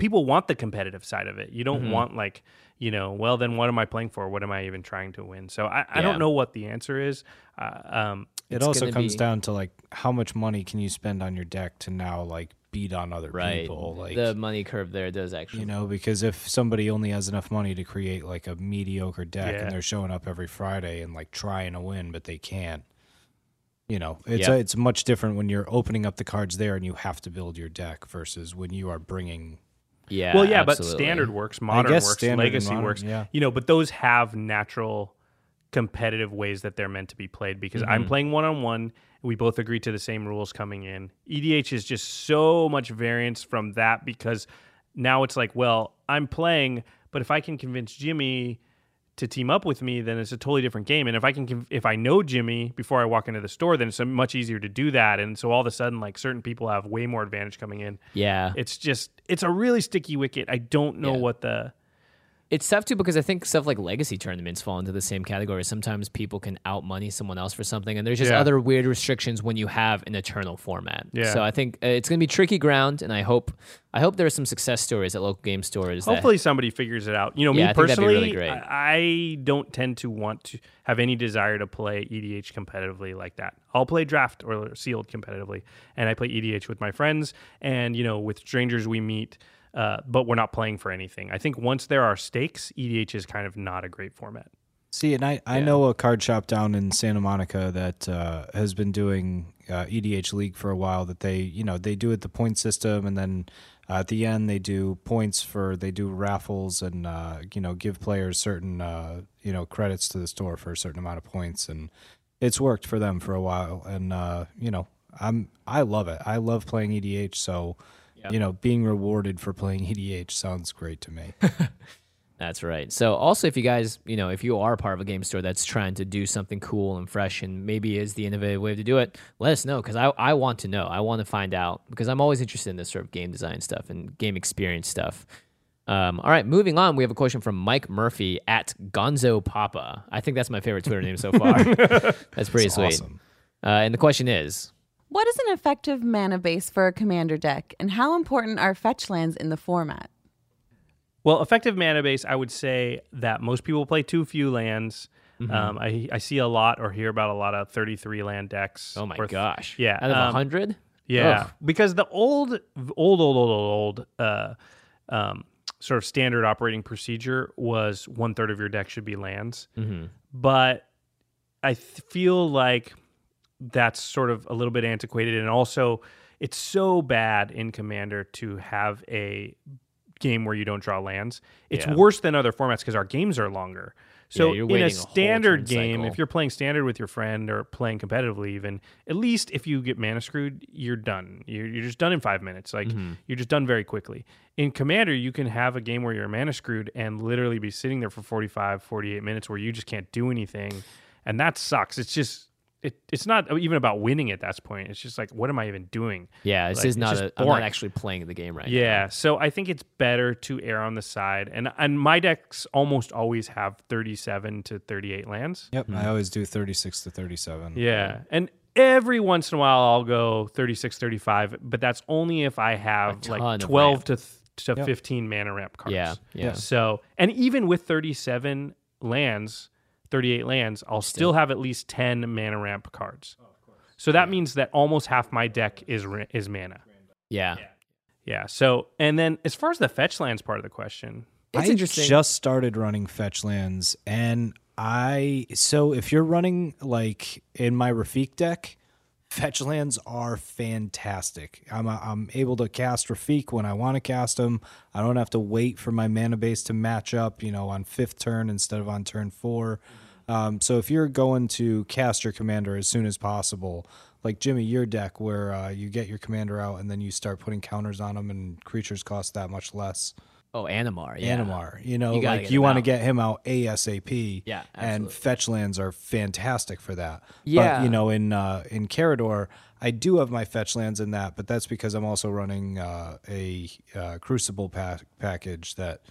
people want the competitive side of it you don't Mm-hmm. want like you know well then what am i playing for what am i even trying to win so i, I Yeah. don't know what the answer is uh, um It also comes be- down to like how much money can you spend on your deck to now like beat on other right. people. Like the money curve there does actually you know, because if somebody only has enough money to create like a mediocre deck Yeah. and they're showing up every Friday and like trying to win, but they can't. You know, it's Yeah. a, it's much different when you're opening up the cards there and you have to build your deck versus when you are bringing. Yeah. well yeah absolutely. but standard works modern works standard legacy modern, works yeah. you know but those have natural competitive ways that they're meant to be played because i'm mm-hmm. playing one-on-one we both agree to the same rules coming in edh is just so much variance from that because now it's like well i'm playing but if i can convince jimmy to team up with me then it's a totally different game and if i can if i know jimmy before i walk into the store then it's much easier to do that and so all of a sudden like certain people have way more advantage coming in Yeah. it's just it's a really sticky wicket. I don't know Yeah. what the It's tough too because I think stuff like legacy tournaments fall into the same category. Sometimes people can out money someone else for something, and there's just Yeah. other weird restrictions when you have an eternal format. Yeah. So I think uh, it's going to be tricky ground, and I hope I hope there are some success stories at local game stores. that- hopefully somebody figures it out. You know, Yeah, I me be personally, really. I, I don't tend to want to have any desire to play EDH competitively like that. I'll play draft or sealed competitively, and I play EDH with my friends, and you know, with strangers we meet. Uh, but we're not playing for anything. I think once there are stakes, EDH is kind of not a great format. See, and I, I Yeah. know a card shop down in Santa Monica that uh, has been doing uh, EDH League for a while. That they, you know, they do it the point system, and then uh, at the end they do points for they do raffles and uh, you know give players certain uh, you know credits to the store for a certain amount of points, and it's worked for them for a while. And uh, you know, I'm I love it. I love playing EDH, so. You know, being rewarded for playing EDH sounds great to me. [LAUGHS] That's right. So also, if you guys, you know, if you are part of a game store that's trying to do something cool and fresh and maybe is the innovative way to do it, let us know because I, I want to know. I want to find out because I'm always interested in this sort of game design stuff and game experience stuff. Um, all right, moving on. We have a question from Mike Murphy at Gonzo Papa. I think that's my favorite Twitter name so far. [LAUGHS] that's pretty It's sweet. awesome. Uh, and the question is, What is an effective mana base for a commander deck, and how important are fetch lands in the format? Well, effective mana base, I would say that most people play too few lands. Mm-hmm. Um, I, I see a lot or hear about a lot of 33 land decks. oh my th- gosh, yeah, out of a um, hundred, Yeah, Ugh. because the old, old, old, old, old, uh, um, sort of standard operating procedure was one third of your deck should be lands. Mm-hmm. But I th- feel like that's sort of a little bit antiquated, and also it's so bad in Commander to have a game where you don't draw lands. It's Yeah. worse than other formats because our games are longer. So Yeah, in a a standard turn game, cycle. if you're playing standard with your friend or playing competitively, even at least if you get mana screwed, you're done. You're, you're just done in five minutes. Like Mm-hmm. you're just done very quickly. In Commander, you can have a game where you're mana screwed and literally be sitting there for 45, 48 minutes where you just can't do anything. and that sucks. It's just it, it's not even about winning at that point. It's just like, what am I even doing? Yeah, this Like, is it's not just a, I'm not actually playing the game right now. Yeah, so I think it's better to err on the side, and and my decks almost always have thirty seven to thirty eight lands. Yep, I hmm. always do 36 to 37. Yeah, and every once in a while I'll go 36, 35, but that's only if I have like twelve to th- to Yep. fifteen mana ramp cards. Yeah, yeah. So, and even with 37 lands, 38 lands, I'll still have at least 10 mana ramp cards. Oh, so that means that almost half my deck is is mana. Yeah. Yeah. So, and then as far as the fetch lands part of the question, It's I interesting. just started running fetch lands, and I so if you're running like in my Rafiq deck, fetch lands are fantastic. I'm I'm able to cast Rafiq when I want to cast him. I don't have to wait for my mana base to match up, you know, on fifth turn instead of on turn 4 Um, so if you're going to cast your commander as soon as possible, like Jimmy, your deck where uh, you get your commander out and then you start putting counters on them and creatures cost that much less. Oh, Animar. Yeah. Animar. You know, You like you want to get him out ASAP. Yeah, and absolutely. fetch lands are fantastic for that. Yeah. but, you know, in uh, in Karador, I do have my fetch lands in that, but that's because I'm also running uh, a uh, Crucible pack package that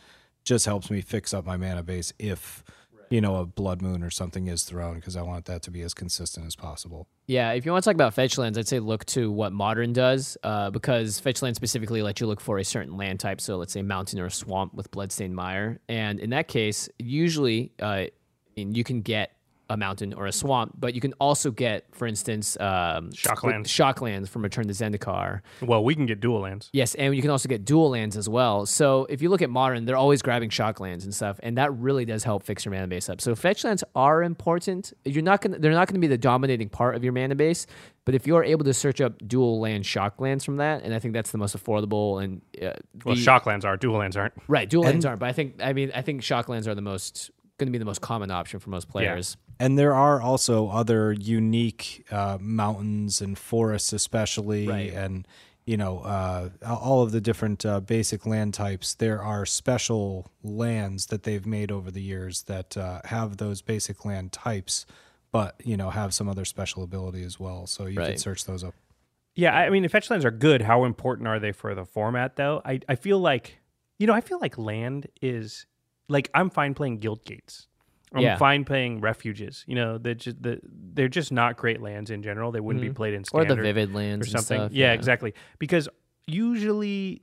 just helps me fix up my mana base if you know a Blood Moon or something is thrown because I want that to be as consistent as possible. Yeah, if you want to talk about fetch lands, I'd say look to what modern does, uh, because fetch lands specifically let you look for a certain land type. So let's say mountain or swamp with bloodstained mire, and in that case, usually uh, and you can get a mountain or a swamp, but you can also get, for instance, um, Shocklands. Shocklands from Return to Zendikar. well, we can get dual lands. Yes, and you can also get dual lands as well. So if you look at modern, they're always grabbing shock lands and stuff, and that really does help fix your mana base up. So fetch lands are important. You're not gonna they're not gonna be the dominating part of your mana base, but if you are able to search up dual land shock lands from that, and I think that's the most affordable and uh, Well, the- shock lands are, dual lands aren't. right dual lands aren't, but I think I mean I think shock lands are the most going to be the most common option for most players. And there are also other unique uh, mountains and forests, especially, Right. and you know uh, all of the different uh, basic land types. There are special lands that they've made over the years that uh, have those basic land types, but you know have some other special ability as well. So you can search those up. Yeah, I mean, fetch lands are good. How important are they for the format, though? I, I feel like, you know, I feel like land is like I'm fine playing guild gates. I'm Yeah. fine playing refuges. You know, they're just the, they're just not great lands in general. They wouldn't be played in Mm-hmm. Or the vivid lands or and something. stuff, yeah, yeah. exactly. Because usually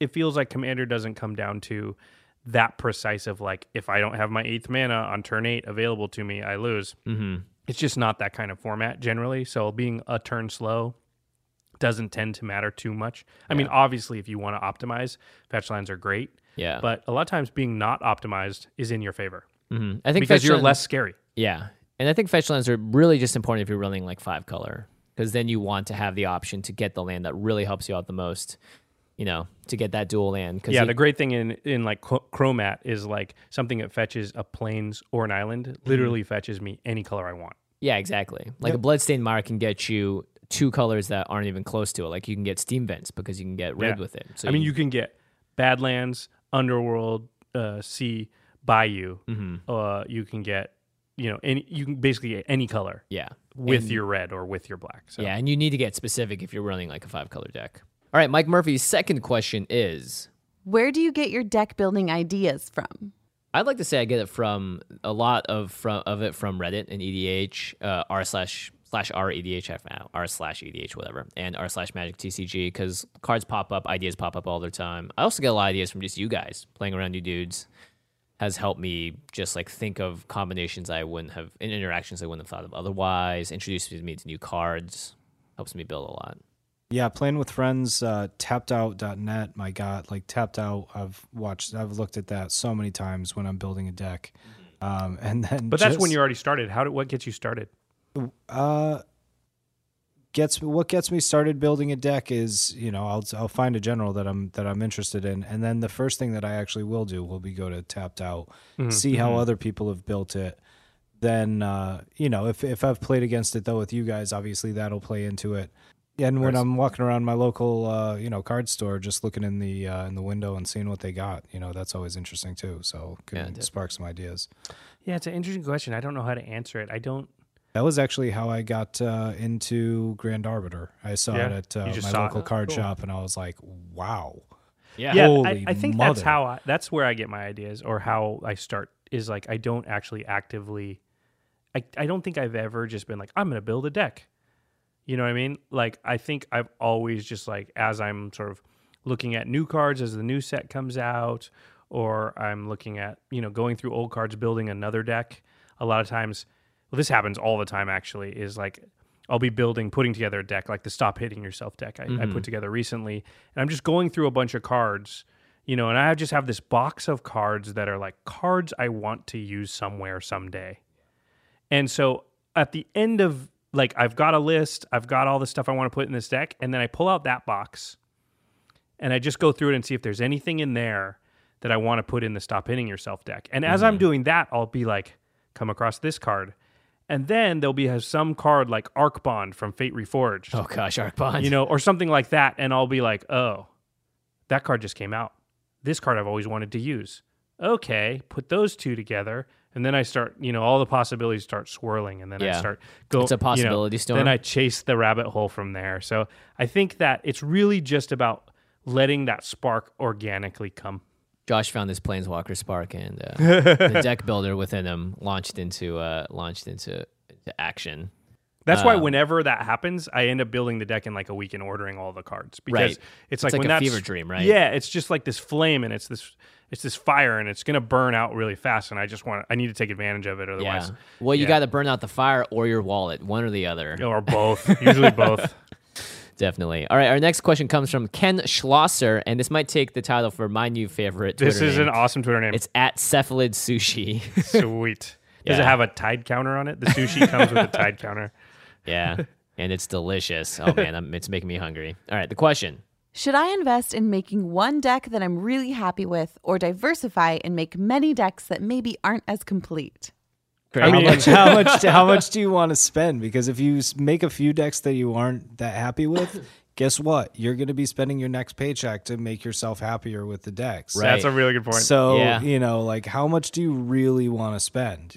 it feels like commander doesn't come down to that precise of like if I don't have my eighth mana on turn eight available to me, I lose. Mm-hmm. It's just not that kind of format generally. So being a turn slow doesn't tend to matter too much. I mean, obviously, if you want to optimize, fetch lands are great. Yeah, But a lot of times being not optimized is in your favor Mhm. I think because you're lands- less scary. Yeah. And I think fetch lands are really just important if you're running like five color because then you want to have the option to get the land that really helps you out the most, you know, to get that dual land. Cause Yeah, you- the great thing in in like Cromat is like something that fetches a plains or an island literally fetches me any color I want. yeah, exactly. Like a bloodstained mire can get you two colors that aren't even close to it. Like you can get steam vents because you can get red Yeah. with it. So I mean, you can get Badlands, Underworld, uh, Sea, Bayou. Mm-hmm. Uh, you can get, you know, any you can basically get any color yeah. with And- your red or with your black. So Yeah, and you need to get specific if you're running like a five color deck. All right, Mike Murphy's second question is Where do you get your deck building ideas from? I'd like to say I get it from a lot of from of it from Reddit and EDH, uh, r slash slash r EDH F now r slash EDH whatever, and r slash Magic TCG because cards pop up, ideas pop up all the time. I also get a lot of ideas from just you guys playing around, you dudes. Has helped me just like think of combinations I wouldn't have in interactions I wouldn't have thought of otherwise. Introduces me to new cards, helps me build a lot. Yeah, playing with friends, uh, tappedout.net. My God, like tapped out. I've watched, I've looked at that so many times when I'm building a deck. Um, and then, But that's when you already started. How did what gets you started? Uh, gets what gets me started building a deck is you know I'll I'll find a general that I'm that I'm interested in, and then the first thing that I actually will do will be go to tapped out, see how other people have built it. Then uh, you know if if I've played against it though with you guys, obviously that'll play into it. And when I'm walking around my local, uh, you know, card store, just looking in the uh, in the window and seeing what they got, you know, that's always interesting too. So can Yeah, spark some ideas. Yeah, it's an interesting question. I don't know how to answer it. I don't. That was actually how I got uh, into Grand Arbiter. I saw Yeah? it at uh, my saw it? local card cool. shop, and I was like, "Wow!" Yeah. Yeah, I, Holy I think that's how I, that's where I get my ideas or how I start is like I don't actually actively. I I don't think I've ever just been like I'm going to build a deck. You know what I mean? Like I think I've always just like as I'm sort of looking at new cards as the new set comes out, or I'm looking at you know going through old cards, building another deck. A lot of times, well, this happens all the time. Actually, is like I'll be building, putting together a deck like the Stop Hitting Yourself deck I, I put mm-hmm. together recently, and I'm just going through a bunch of cards, you know, and I just have this box of cards that are like cards I want to use somewhere someday. And so at the end of like I've got a list, I've got all the stuff I want to put in this deck, and then I pull out that box and I just go through it and see if there's anything in there that I want to put in the stop hitting yourself deck. And as I'm mm-hmm. doing that, I'll be like, come across this card. And then there'll be uh, some card like Arcbond from Fate Reforged Oh gosh, Arcbond. you know, or something like that, and I'll be like, oh, that card just came out. This card I've always wanted to use. Okay, put those two together, and then I start, you know, all the possibilities start swirling, and then I start go. It's a you know, possibility storm. Then I chase the rabbit hole from there. So I think that it's really just about letting that spark organically come. Josh found this Planeswalker Spark, and uh, [LAUGHS] the deck builder within him launched into uh, launched into, into action. That's why Um, whenever that happens, I end up building the deck in like a week and ordering all the cards because Right. it's It's like like when a that's fever dream, right? Yeah, it's just like this flame and it's this it's this fire and it's gonna burn out really fast and I just want I need to take advantage of it otherwise Yeah. Well, you yeah. got to burn out the fire or your wallet, one or the other. or both usually both. [LAUGHS] Definitely. All right. Our next question comes from Ken Schlosser, and this might take the title for my new favorite. This is name. an awesome Twitter name. It's at Cephalid Sushi. [LAUGHS] sweet. Does it have a tide counter on it? The sushi comes with a [LAUGHS] tide counter. yeah, and it's delicious. Oh man, I'm, it's making me hungry. All right. The question. Should I invest in making one deck that I'm really happy with or diversify and make many decks that maybe aren't as complete? Greg, how much? How [LAUGHS] much? How much do you want to spend? Because if you make a few decks that you aren't that happy with, guess what? You're going to be spending your next paycheck to make yourself happier with the decks. Right. That's a really good point. So Yeah. you know, like, how much do you really want to spend?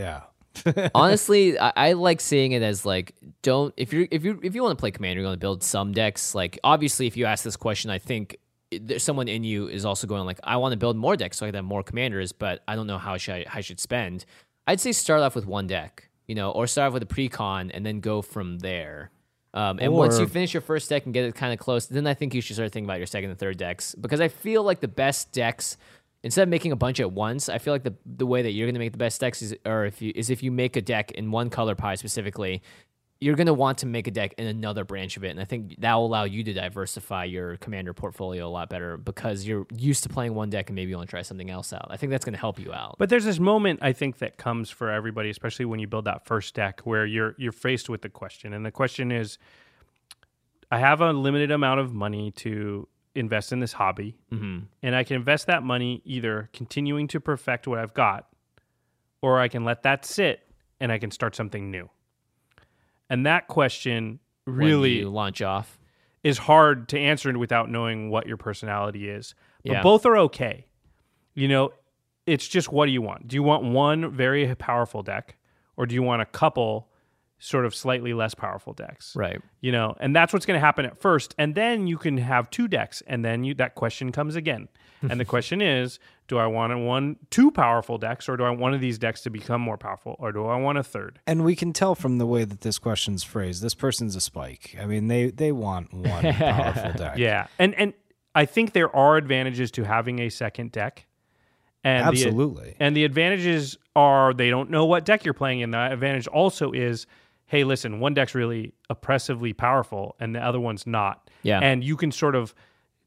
Yeah. [LAUGHS] Honestly, I, I like seeing it as like don't if you if you if you want to play commander, you're going to build some decks. Like obviously, if you ask this question, I think there's someone in you is also going like I want to build more decks so I can have more commanders, but I don't know how should I, how I should spend. I'd say start off with one deck, you know, or start off with a pre-con and then go from there. Um, and once you finish your first deck and get it kind of close, then I think you should start thinking about your second and third decks because I feel like the best decks instead of making a bunch at once, I feel like the the way that you're going to make the best decks is, or if you is if you make a deck in one color pie specifically, you're going to want to make a deck in another branch of it, and I think that will allow you to diversify your commander portfolio a lot better because you're used to playing one deck and maybe you want to try something else out. I think that's going to help you out. But there's this moment I think that comes for everybody, especially when you build that first deck, where you're you're faced with the question, and the question is, I have a limited amount of money to invest in this hobby, mm-hmm. and I can invest that money either continuing to perfect what I've got, or I can let that sit and I can start something new. And that question really you launch off. is hard to answer without knowing what your personality is. But Yeah. both are okay. You know, it's just what do you want? Do you want one very powerful deck or do you want a couple sort of slightly less powerful decks? Right. You know, and that's what's going to happen at first and then you can have two decks and then you that question comes again. [LAUGHS] and the question is, do I want one two powerful decks or do I want one of these decks to become more powerful or do I want a third? And we can tell from the way that this question's phrased. This person's a spike. I mean, they they want one [LAUGHS] powerful deck. Yeah, and and I think there are advantages to having a second deck. And the- absolutely. and the advantages are they don't know what deck you're playing, and the advantage also is, hey, listen, one deck's really oppressively powerful, and the other one's not. Yeah. and you can sort of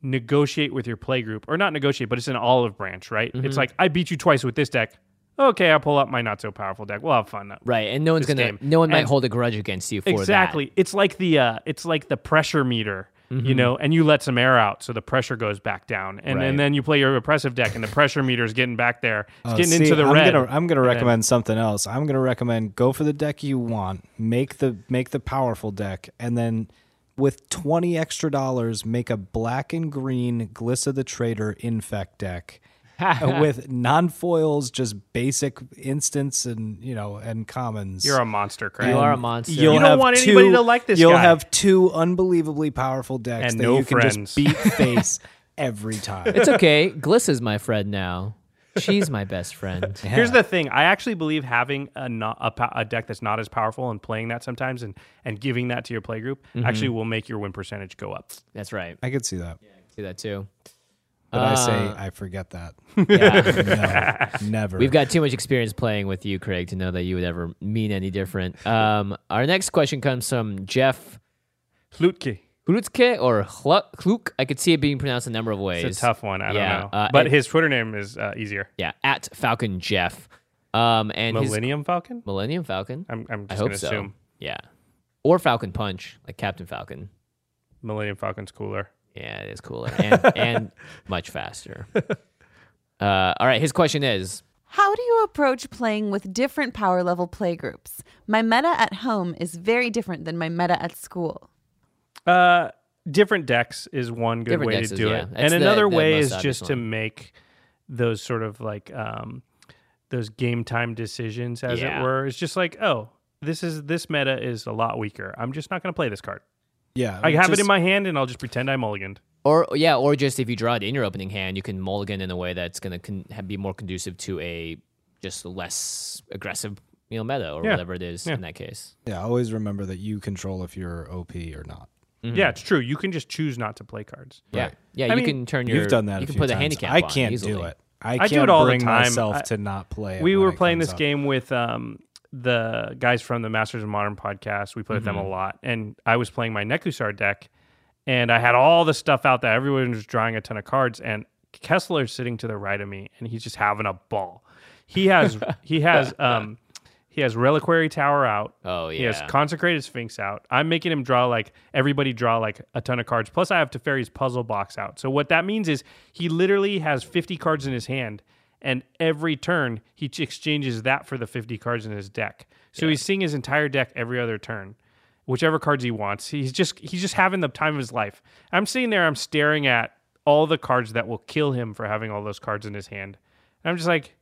negotiate with your play group, or not negotiate, but it's an olive branch, right? It's like I beat you twice with this deck. Okay, I'll pull up my not so powerful deck. We'll have fun. Right. And no one's going to game. no one might hold a grudge against you for that. exactly it's like the uh it's like the pressure meter you know and you let some air out so the pressure goes back down. And, Right. and then you play your oppressive deck and the pressure meter is getting back there. It's Uh, getting see, into the I'm red. Gonna, I'm gonna And then- recommend something else. I'm gonna recommend go for the deck you want, make the make the powerful deck, and then with 20 extra dollars, make a black and green Glissa the Traitor infect deck [LAUGHS] [LAUGHS] with non-foils, just basic instants and you know and commons. You're a monster, Craig. You are a monster. You'll You don't want two, anybody to like this You'll guy. have two unbelievably powerful decks And that no you can friends. just beat [LAUGHS] face every time. It's okay. Gliss is my friend now. She's my best friend. Here's the thing: I actually believe having a, not, a, a deck that's not as powerful and playing that sometimes and and giving that to your play group Mm-hmm. actually will make your win percentage go up. That's right. I could see that, Yeah, I could See that too. But I say Uh, I forget that. [LAUGHS] Yeah. No, never. We've got too much experience playing with you, Craig, to know that you would ever mean any different. Um, our next question comes from Jeff Lutke. Hlutke or Hluk. Hluk. I could see it being pronounced a number of ways. It's a tough one. I Yeah, don't know, uh, but and- his Twitter name is uh, easier. Yeah, at Falcon Jeff. Um, and his Millennium Falcon. Millennium Falcon. I'm I'm I just hope gonna so. assume Yeah, or Falcon Punch, like Captain Falcon. Millennium Falcon's cooler. Yeah, it is cooler and [LAUGHS] and much faster. Uh, all right, his question is How do you approach playing with different power level playgroups? My meta at home is very different than my meta at school. Uh, different decks is one good Different way decks to do yeah. it, That's and the- another the way is obvious just to make those sort of like um, those game time decisions, as Yeah. it were. It's just like, oh, this is this meta is a lot weaker. I'm just not going to play this card. Yeah, I have it in my hand, and I'll just pretend I mulliganed. Or yeah, or just if you draw it in your opening hand, you can mulligan in a way that's going to con- be more conducive to a just less aggressive, you know, meta or Yeah. whatever it is Yeah. in that case. Yeah, always remember that you control if you're OP or not. Yeah, it's true. You can just choose not to play cards. Yeah, Right. yeah, I you mean, can turn your. You've done that. You a can few put a handicap. I can't easily. do it. I, I can't do it all the bring time. myself I- to not play. we were playing this up. game with um, the guys from the Masters of Modern podcast. We played with them a lot, and I was playing my Nekusar deck, and I had all the stuff out there. Everyone was drawing a ton of cards, and Kessler's sitting to the right of me, and he's just having a ball. He has he [LAUGHS] has um, he has Reliquary Tower out. Oh yeah. He has. Consecrated Sphinx out. I'm making him draw like everybody draw like a ton of cards. Plus, I have Teferi's puzzle box out. So what that means is he literally has 50 cards in his hand, and every turn he exchanges that for the 50 cards in his deck. So he's seeing his entire deck every other turn, whichever cards he wants. He's just he's just having the time of his life. I'm sitting there, I'm staring at all the cards that will kill him for having all those cards in his hand. And I'm just like,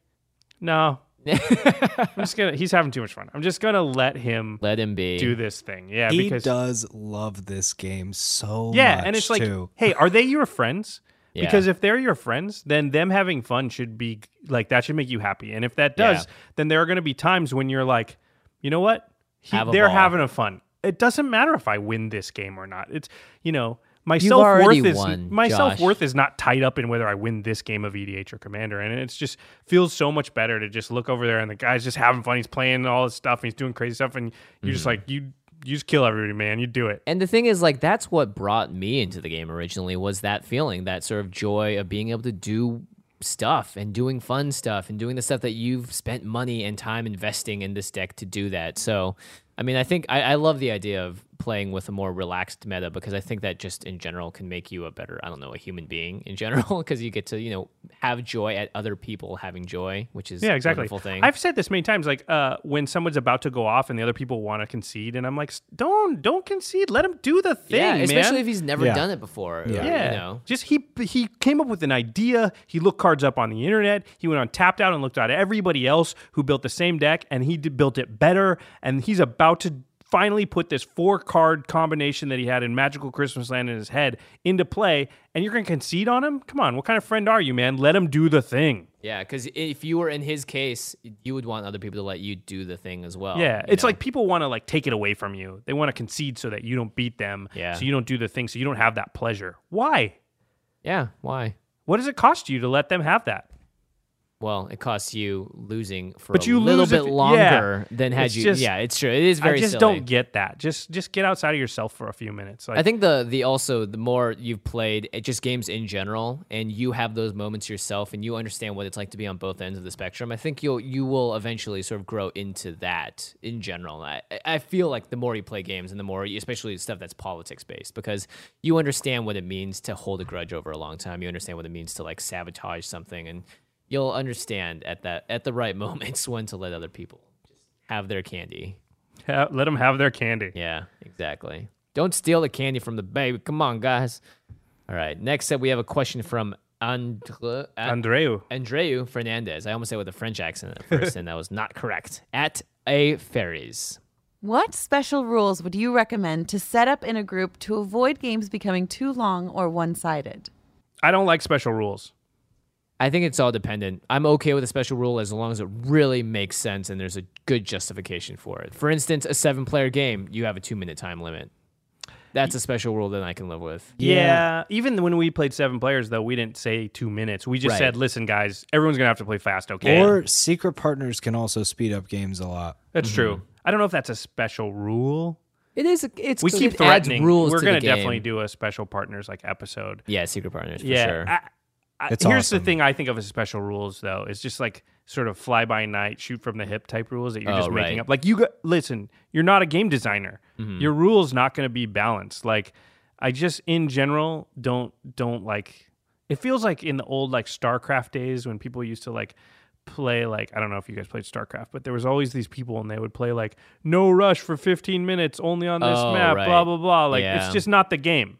no. [LAUGHS] I'm just gonna. He's having too much fun. I'm just gonna let him Let him be. do this thing. Yeah, He because does love this game so yeah, much. and it's like, hey, are they your friends? Yeah. Because if they're your friends, then them having fun should be like that should make you happy. And if that does, Yeah. then there are going to be times when you're like, you know what, he, they're ball. having a fun. It doesn't matter if I win this game or not. It's you know my You've self worth is won, my self worth is not tied up in whether I win this game of EDH or Commander, and it's just feels so much better to just look over there and the guy's just having fun. He's playing all this stuff and he's doing crazy stuff, and you're Mm-hmm. just like you you just kill everybody, man. You do it. And the thing is, like, that's what brought me into the game originally was that feeling, that sort of joy of being able to do stuff and doing fun stuff and doing the stuff that you've spent money and time investing in this deck to do that. So, I mean, I think I, I love the idea of playing with a more relaxed meta because I think that just in general can make you a better, I don't know, a human being in general [LAUGHS] because you get to, you know, have joy at other people having joy, which is Yeah, a exactly. wonderful thing. I've said this many times, like uh, when someone's about to go off and the other people want to concede, and I'm like, don't, don't concede. Let him do the thing, yeah, man. especially if he's never Yeah. done it before. or, yeah, You know, just he he came up with an idea. He looked cards up on the internet. He went on tapped out and looked at everybody else who built the same deck, and he did, built it better. And he's about to finally put this four card combination that he had in Magical Christmas Land in his head into play. And you're going to concede on him? Come on, what kind of friend are you, man? Let him do the thing. Yeah, because if you were in his case, you would want other people to let you do the thing as well. Yeah, it's know? like people want to like take it away from you. They want to concede so that you don't beat them. Yeah. So you don't do the thing. So you don't have that pleasure. Why? yeah. Why? What does it cost you to let them have that? Well, it costs you losing for But a you little lose bit if- longer yeah. than had you. just- yeah, it's true. It is very. I just silly. don't get that. Just just get outside of yourself for a few minutes. Like, I think the the also the more you've played it, just games in general, and you have those moments yourself, and you understand what it's like to be on both ends of the spectrum. I think you'll you will eventually sort of grow into that in general. I I feel like the more you play games, and the more, you, especially stuff that's politics based, because you understand what it means to hold a grudge over a long time. You understand what it means to like sabotage something, and you'll understand at that at the right [LAUGHS] moments when to let other people just have their candy. ha- let them have their candy. Yeah, exactly. Don't steal the candy from the baby. Come on, guys. All right. Next up, we have a question from Andre, uh, Andreu. Andreu Fernandez. I almost said with a French accent at first, [LAUGHS] and that was not correct. At A Ferries. What special rules would you recommend to set up in a group to avoid games becoming too long or one sided? I don't like special rules. I think it's all dependent. I'm okay with a special rule as long as it really makes sense and there's a good justification for it. For instance, a seven player game, you have a two minute time limit. That's a special rule that I can live with. Yeah. Even when we played seven players, though, we didn't say two minutes. We just Right. said, listen, guys, everyone's going to have to play fast, okay? Or secret partners can also speed up games a lot. That's Mm-hmm. true. I don't know if that's a special rule. It is. It's We keep it adds threatening. rules. We're to gonna the game. definitely do a special partners like episode. Yeah, secret partners for yeah. sure. I, I, It's here's awesome. the thing I think of as special rules, though, is just like sort of fly by night, shoot from the hip type rules that you're Oh, just making right. Mm-hmm. up. Like you got listen, you're not a game designer. Your rules not going to be balanced. Like I just in general don't don't like. It feels like in the old like StarCraft days when people used to like play like I don't know if you guys played StarCraft, but there was always these people and they would play like no rush for 15 minutes only on this Oh, map, right. blah blah blah. Like Yeah. it's just not the game.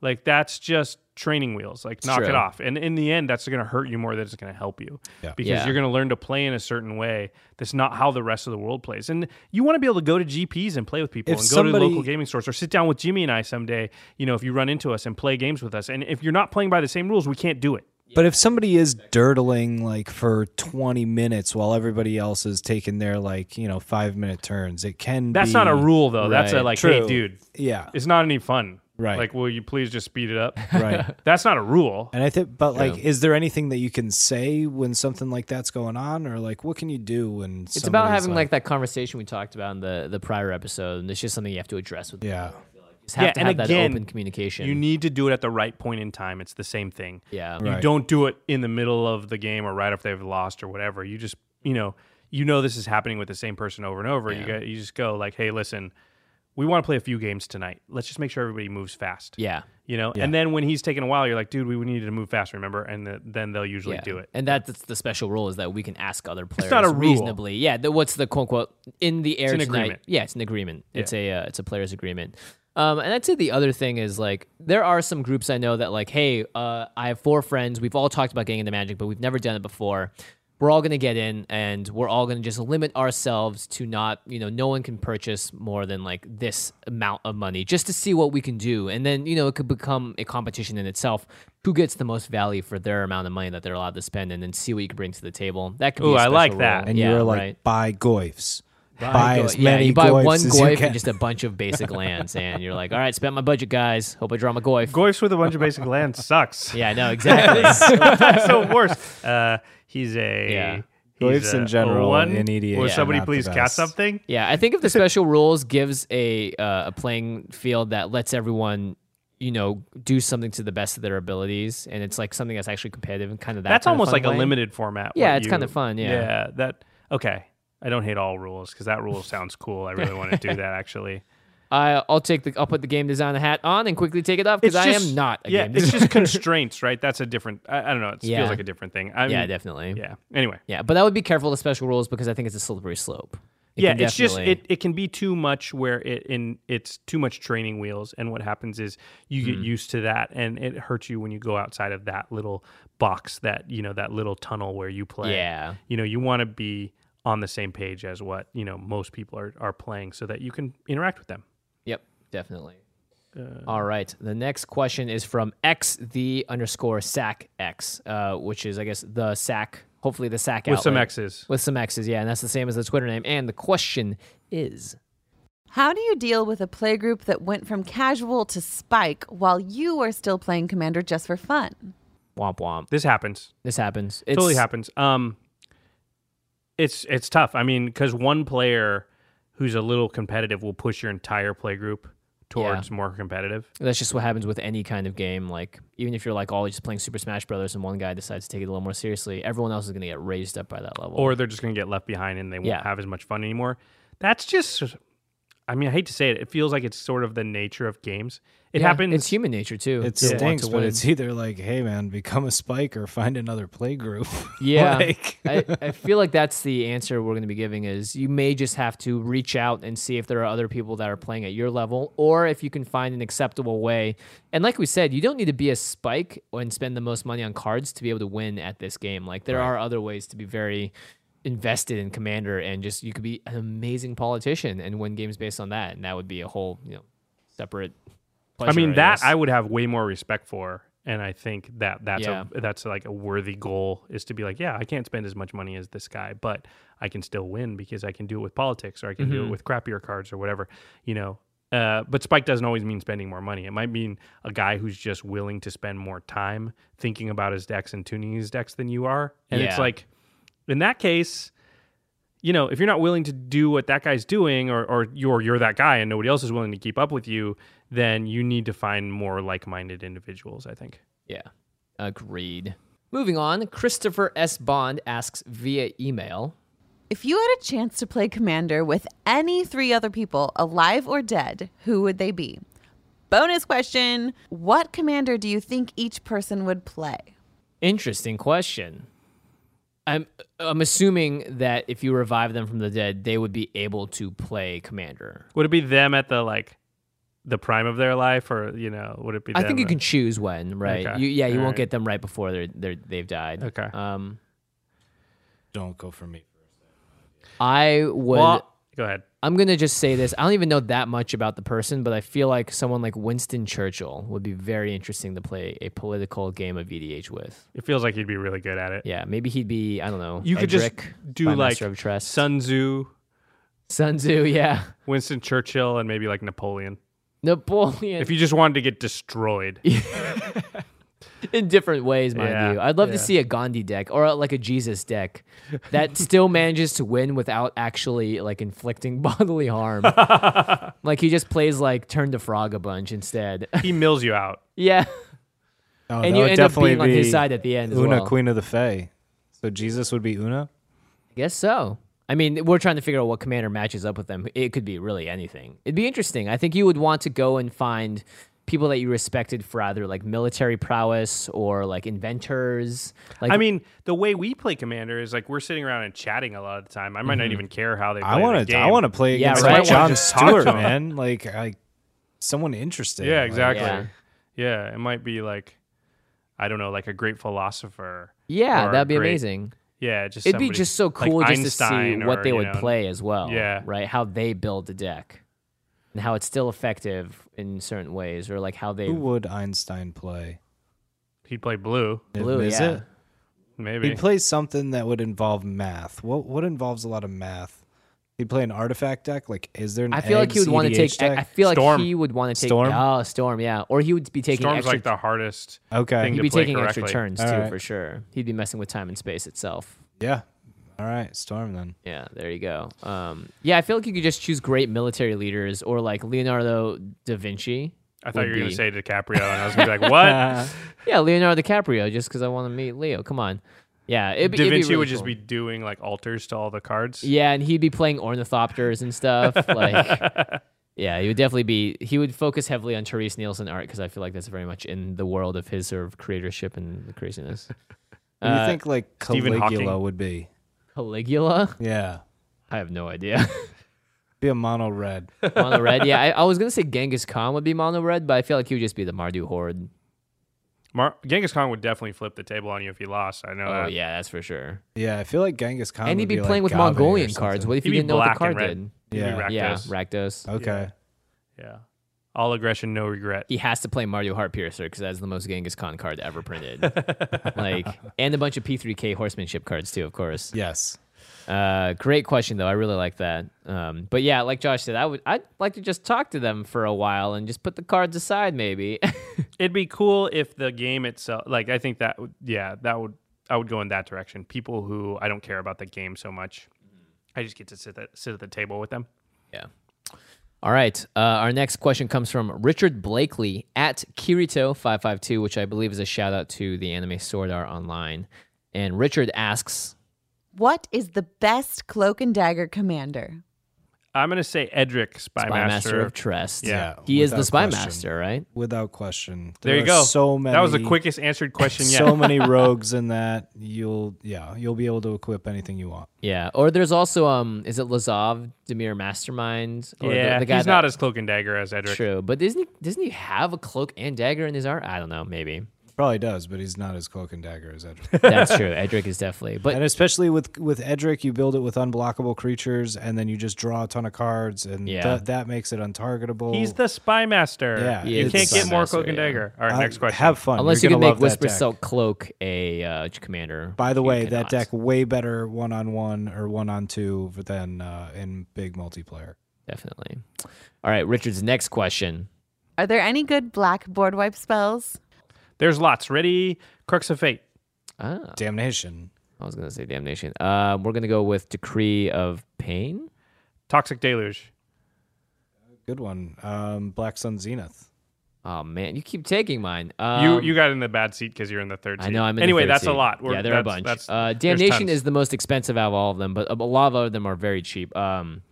Like that's just training wheels. Like knock it off. And in the end, that's going to hurt you more than it's going to help you. Yeah. Because Yeah. you're going to learn to play in a certain way. That's not how the rest of the world plays. And you want to be able to go to GPs and play with people If and go to somebody- local gaming stores or sit down with Jimmy and I someday. You know, if you run into us and play games with us. And if you're not playing by the same rules, we can't do it. But if somebody is dirtling like for 20 minutes while everybody else is taking their like, you know, five minute turns, it can That's be, not a rule though. That's a Right. like, hey, dude, Yeah. it's not any fun. Right. Like, will you please just speed it up? [LAUGHS] Right. [LAUGHS] That's not a rule. And I think, but like, is there anything that you can say when something like that's going on, or like, what can you do when It's about having like, that conversation we talked about in the the prior episode, and it's just something you have to address with. yeah, Just have Yeah, to and have that again, open communication. You need to do it at the right point in time. It's the same thing. yeah. You don't do it in the middle of the game or right after they've lost or whatever. You just, you know, you know this is happening with the same person over and over. You Yeah. got, you just go like, hey, listen, we want to play a few games tonight. Let's just make sure everybody moves fast. Yeah. You know, and then when he's taking a while, you're like, dude, we needed to move fast, remember? And the, then they'll usually Yeah. do it. And that's the special rule is that we can ask other players not a rule. reasonably. Yeah, the, what's the quote unquote in the air an tonight? agreement. Yeah, it's an agreement. It's a uh, it's a players agreement. Um, and I'd say the other thing is like there are some groups I know that like, hey, uh, I have four friends. We've all talked about getting into Magic, but we've never done it before. We're all gonna get in, and we're all gonna just limit ourselves to not, you know, no one can purchase more than like this amount of money just to see what we can do, and then you know it could become a competition in itself. Who gets the most value for their amount of money that they're allowed to spend, and then see what you can bring to the table. That could be. Ooh, a I like special that. and yeah, you're like, right. buy goyfs, buy, Go- as yeah, you buy one as you goyf can. and just a bunch of basic [LAUGHS] lands, and you're like, all right, spent my budget, guys. Hope I draw my goyf. Goyfs with a bunch of basic lands [LAUGHS] sucks. yeah, no, exactly. [LAUGHS] That's so worse. Uh, he's a. Yeah. he's Goyfs in general a one. in EDH Will are somebody please cast something? Yeah, I think if the special rules gives a uh, a playing field that lets everyone, you know, do something to the best of their abilities, and it's like something that's actually competitive and kind of that. That's kind of almost fun like a limited format. Yeah, what it's kinda fun, yeah. Yeah. That. Okay. I don't hate all rules because that rule sounds cool. I really want to do that actually. [LAUGHS] I I'll take the I'll put the game designer hat on and quickly take it off because I am not a yeah. game It's just [LAUGHS] constraints, right? That's a different. I, I don't know. It Yeah. feels like a different thing. I yeah, definitely. Yeah. Anyway. Yeah, but I would be careful with special rules because I think it's a slippery slope. It yeah, it's just it, it can be too much where it in it's too much training wheels, and what happens is you Hmm. get used to that, and it hurts you when you go outside of that little box, that you know that little tunnel where you play. Yeah. you know you want to be on the same page as what you know most people are are playing, so that you can interact with them. Yep, definitely. Uh, All right. The next question is from x the underscore sac x, uh, which is I guess the sac. Hopefully the sac With some. X's. With some X's, yeah, and that's the same as the Twitter name. And the question is, How do you deal with a playgroup that went from casual to spike while you are still playing Commander just for fun? womp womp. This happens. This happens. it totally happens. Um, it's it's tough. I mean, because one player who's a little competitive will push your entire play group towards more competitive. That's just what happens with any kind of game. Like even if you're like always just playing Super Smash Brothers and one guy decides to take it a little more seriously, everyone else is going to get raised up by that level. or they're just going to get left behind and they won't Yeah. have as much fun anymore. That's just I mean, I hate to say it, it feels like it's sort of the nature of games. It Yeah, happens. It's human nature too. It to stinks, to but it's either like, hey man, become a spike or find another play group. [LAUGHS] Yeah, Like- I, [LAUGHS] I feel like that's the answer we're going to be giving. Is you may just have to reach out and see if there are other people that are playing at your level, or if you can find an acceptable way. And like we said, you don't need to be a spike and spend the most money on cards to be able to win at this game. Like there are other ways to be very invested in commander, and just you could be an amazing politician and win games based on that, and that would be a whole you know separate. I pleasure, mean, that guess. I would have way more respect for, and I think that that's Yeah. a that's like a worthy goal is to be like, yeah, I can't spend as much money as this guy, but I can still win because I can do it with politics or I can do Mm-hmm. it with crappier cards or whatever, you know. Uh, but spike doesn't always mean spending more money. It might mean a guy who's just willing to spend more time thinking about his decks and tuning his decks than you are, and it's like, in that case, you know, if you're not willing to do what that guy's doing, or or you're you're that guy and nobody else is willing to keep up with you, then you need to find more like-minded individuals. I think. Yeah, agreed. Moving on, Christopher S. Bond asks via email. If you had a chance to play Commander with any three other people, alive or dead, who would they be? Bonus question What Commander do you think each person would play? Interesting question. I'm I'm assuming that if you revive them from the dead, they would be able to play commander. Would it be them at the like the prime of their life, or you know, would it be? I think you at- can choose when, right? Okay. You, yeah, you won't Alright. get them right before they're they're they've died. Okay. Um, Don't go for me. I would. Well, go ahead. I'm gonna just say this. I don't even know that much about the person, but I feel like someone like Winston Churchill would be very interesting to play a political game of EDH with. It feels like he'd be really good at it. Yeah, maybe he'd be I don't know. You could just do by like of Trust. Sun Tzu, Sun Tzu, yeah, Winston Churchill, and maybe like Napoleon. Napoleon. If you just wanted to get destroyed, [LAUGHS] in different ways, mind Yeah, you. I'd love to see a Gandhi deck or like a Jesus deck that still manages to win without actually like inflicting [LAUGHS] bodily harm. [LAUGHS] like he just plays like turn to frog a bunch instead. [LAUGHS] he mills you out. yeah, Oh, and you end up definitely being on his side at the end as Una, well. Queen of the Fae. So Jesus would be Una. I guess so. I mean, we're trying to figure out what commander matches up with them. It could be really anything. It'd be interesting. I think you would want to go and find people that you respected for either like military prowess or like inventors. Like I mean, the way we play Commander is like we're sitting around and chatting a lot of the time. I might not mm-hmm. even care how they play I want to. I want to play Yeah, against right. like John just Stewart, man. Like I, someone interesting. Yeah, Like, exactly. Yeah. Yeah. it might be like, I don't know, like a great philosopher. yeah, that'd be great- amazing. Yeah, just It'd be just so like cool just to see Einstein what or, they would know, play as well. Yeah. Right? How they build the deck. And how it's still effective in certain ways, or like how they Who would Einstein play? He'd play blue, blue, Is yeah. it? maybe. He'd play something that would involve math. What what involves a lot of math? He'd play an artifact deck. Like, is there an I feel like he would want to take. EDH deck? I feel like he would want to take. Storm? Oh, storm, yeah. Or he would be taking Storm's extra. like the hardest. okay. thing he'd to be play taking extra turns All too, right. for sure. He'd be messing with time and space itself. Yeah. All right, Storm then. Yeah, there you go. Um, yeah, I feel like you could just choose great military leaders, or like Leonardo da Vinci. I thought you were would gonna say DiCaprio, and I was going to be like, what? [LAUGHS] Yeah, Leonardo DiCaprio, just because I want to meet Leo. Come on. Yeah, it'd, be- da it'd be Vinci really would just cool. be doing like altars to all the cards. Yeah, and he'd be playing ornithopters and stuff. [LAUGHS] Like, yeah, he would definitely be. He would focus heavily on Terese Nielsen art because I feel like that's very much in the world of his sort of creatorship and the craziness. What do you Uh, think like Stephen Caligula Hawking. would be? Caligula? Yeah. I have no idea. [LAUGHS] Be a mono red. mono red. Yeah, I, I was gonna say [LAUGHS] Genghis Khan would be mono red, but I feel like he would just be the Mardu horde. Mar- Genghis Khan would definitely flip the table on you if he lost. I know Oh that. yeah, that's for sure. Yeah, I feel like Genghis Khan. and he'd be like playing with Gave Mongolian cards. What if He'd you didn't know what the card did? He'd Yeah. Yeah, Rakdos. Rakdos. Okay. Yeah. All aggression, no regret. He has to play Mardu Heart-Piercer because that's the most Genghis Khan card ever printed. [LAUGHS] like, and a bunch of P3K horsemanship cards too, of course. Yes. Uh, great question though. I really like that. Um, but yeah, like Josh said, I would I'd like to just talk to them for a while and just put the cards aside, maybe. [LAUGHS] It'd be cool if the game itself, like I think that, would yeah, that would I would go in that direction. People who I don't care about the game so much, I just get to sit at, sit at the table with them. Yeah. All right. Uh, our next question comes from Richard Blakely at Kirito552, which I believe is a shout out to the anime Sword Art Online. And Richard asks, What is the best cloak and dagger commander? I'm gonna say Edric, Spy, Spy Master. Master of Trest. Yeah, he is the without Spy question. Master, right? Without question. there you go. So many. That was the quickest answered question [LAUGHS] yet. So many [LAUGHS] rogues in that you'll yeah you'll be able to equip anything you want. Yeah. Or there's also um, is it Lazav, Dimir Mastermind? Or the- yeah, the, guy he's that- not as cloak and dagger as Edric. true. But doesn't he doesn't he have a cloak and dagger in his art? I don't know. Maybe Probably does, but he's not as cloak and dagger as Edric. [LAUGHS] that's true. Edric is definitely. But and especially with with Edric, you build it with unblockable creatures, and then you just draw a ton of cards, and Yeah. that that makes it untargetable. He's the Spy Master. Yeah, He you can't get Spy more Master, cloak and yeah. dagger. All right, Uh, next question. Have fun. unless You're you can make Whisper deck. Silk Cloak a uh, commander. By the way, that deck way better one on one or one on two than uh, in big multiplayer. definitely. All right, Richard's next question. Are there any good black board wipe spells? There's lots. Ready? Crux of Fate. Ah, Damnation. I was gonna say damnation. Um, we're gonna go with Decree of Pain. Toxic Deluge. Good one. Um, Black Sun Zenith. Oh man, you keep taking mine. Um, you you got in the bad seat because you're in the third seat. I know I'm in anyway, the third that's a lot. We're- yeah, there are a bunch. that's- uh, Damnation is the most expensive out of all of them, but a lot of them are very cheap. Um,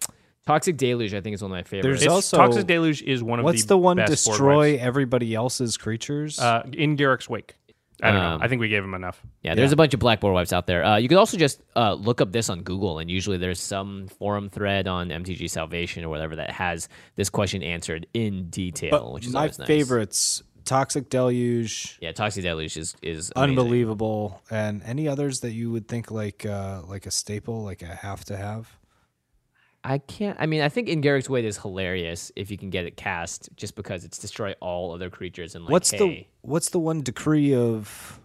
Toxic Deluge, I think, is one of my favorites. There's It's- also- Toxic Deluge is one of the best. What's the the one best board destroy wipes. everybody else's creatures? Uh, in Garruk's Wake. I don't Um, know. I think we gave him enough. Yeah, there's Yeah. a bunch of blackboard wipes out there. Uh, you could also just uh, look up this on Google, and usually there's some forum thread on MTG Salvation or whatever that has this question answered in detail, but which is my always nice. favorites: Toxic Deluge, Yeah, Toxic Deluge is is amazing. Unbelievable, and any others that you would think like uh, like a staple, like a have to have. I can't. I mean, I think in Garruk's Wake is hilarious if you can get it cast, just because it's destroy all other creatures and like. what's the hey, what's the one decree of?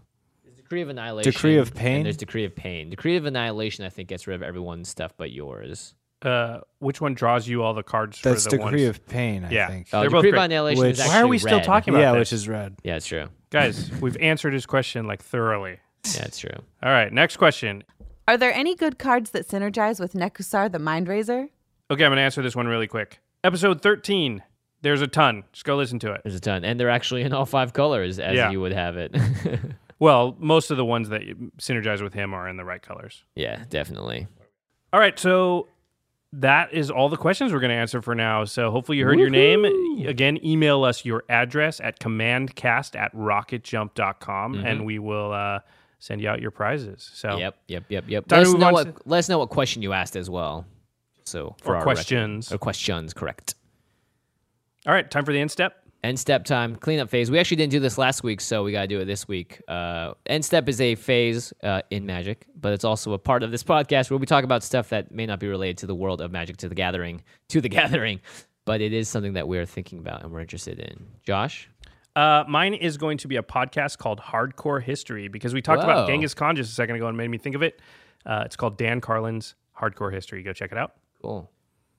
There's Decree of Annihilation? Decree of and Pain? there's Decree of Pain. Decree of Annihilation, I think, gets rid of everyone's stuff but yours. Uh, which one draws you all the cards That's for the decree ones? of pain. I Yeah. think. Oh, They're both of. Annihilation Which- is Why actually are we still red. talking about yeah, this? which is red. Yeah, it's true. Guys, we've answered his question like thoroughly. Yeah, it's true. All right, next question. Are there any good cards that synergize with Nekusar the Mind Razor? Okay, I'm gonna answer this one really quick. Episode 13. There's a ton. Just go listen to it. There's a ton, and they're actually in all five colors as Yeah. you would have it. [LAUGHS] Well, most of the ones that synergize with him are in the right colors. yeah, definitely. All right, so that is all the questions we're going to answer for now. So hopefully you heard your name. Again, email us your address at commandcast at rocketjump.com and we will uh, send you out your prizes. So Yep, yep, yep, yep. Let us know what to- let us know what question you asked as well. So for Or our record. questions. or questions, correct. All right, time for the end step. End step time, cleanup phase. We actually didn't do this last week, so we got to do it this week. Uh, end step is a phase uh, in Magic, but it's also a part of this podcast where we talk about stuff that may not be related to the world of Magic to the Gathering, to the [LAUGHS] Gathering, but it is something that we are thinking about and we're interested in. Josh, Uh, mine is going to be a podcast called Hardcore History because we talked Whoa. about Genghis Khan just a second ago and made me think of it. Uh, it's called Dan Carlin's Hardcore History. Go check it out. cool.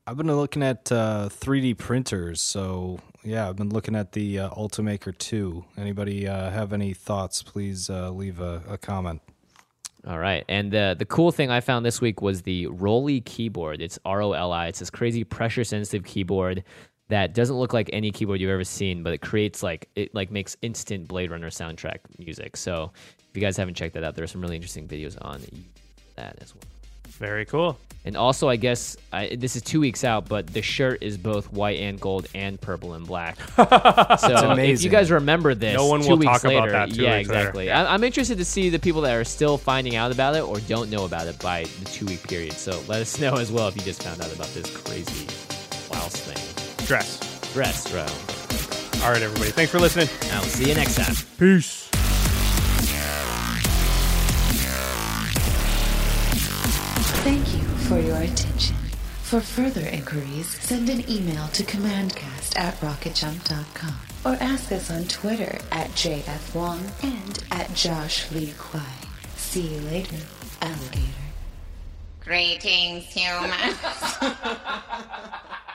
I've been looking at uh, 3D printers, so yeah, I've been looking at the uh, Ultimaker 2. Anybody uh, have any thoughts? Please uh, leave a, a comment. All right. And the the cool thing I found this week was the ROLI keyboard. It's R O L I. It's this crazy pressure sensitive keyboard that doesn't look like any keyboard you've ever seen, but it creates like it like makes instant Blade Runner soundtrack music. So if you guys haven't checked that out, there are some really interesting videos on that as well. Very cool. And also, I guess I, this is two weeks out, but the shirt is both white and gold and purple and black. [LAUGHS] so if you guys remember this, No one two will weeks talk about later, that two yeah, weeks later. exactly. Yeah. I, I'm interested to see the people that are still finding out about it or don't know about it by the two week period. So let us know as well if you just found out about this crazy blouse thing. Dress. Dress, bro. All right, everybody. Thanks for listening. I'll see you next time. Peace. Thank you for your attention. For further inquiries, send an email to commandcast at rocketjump.com or ask us on Twitter at JF Wong and at Josh Lee Kwai. See you later, alligator. Greetings, humans. [LAUGHS]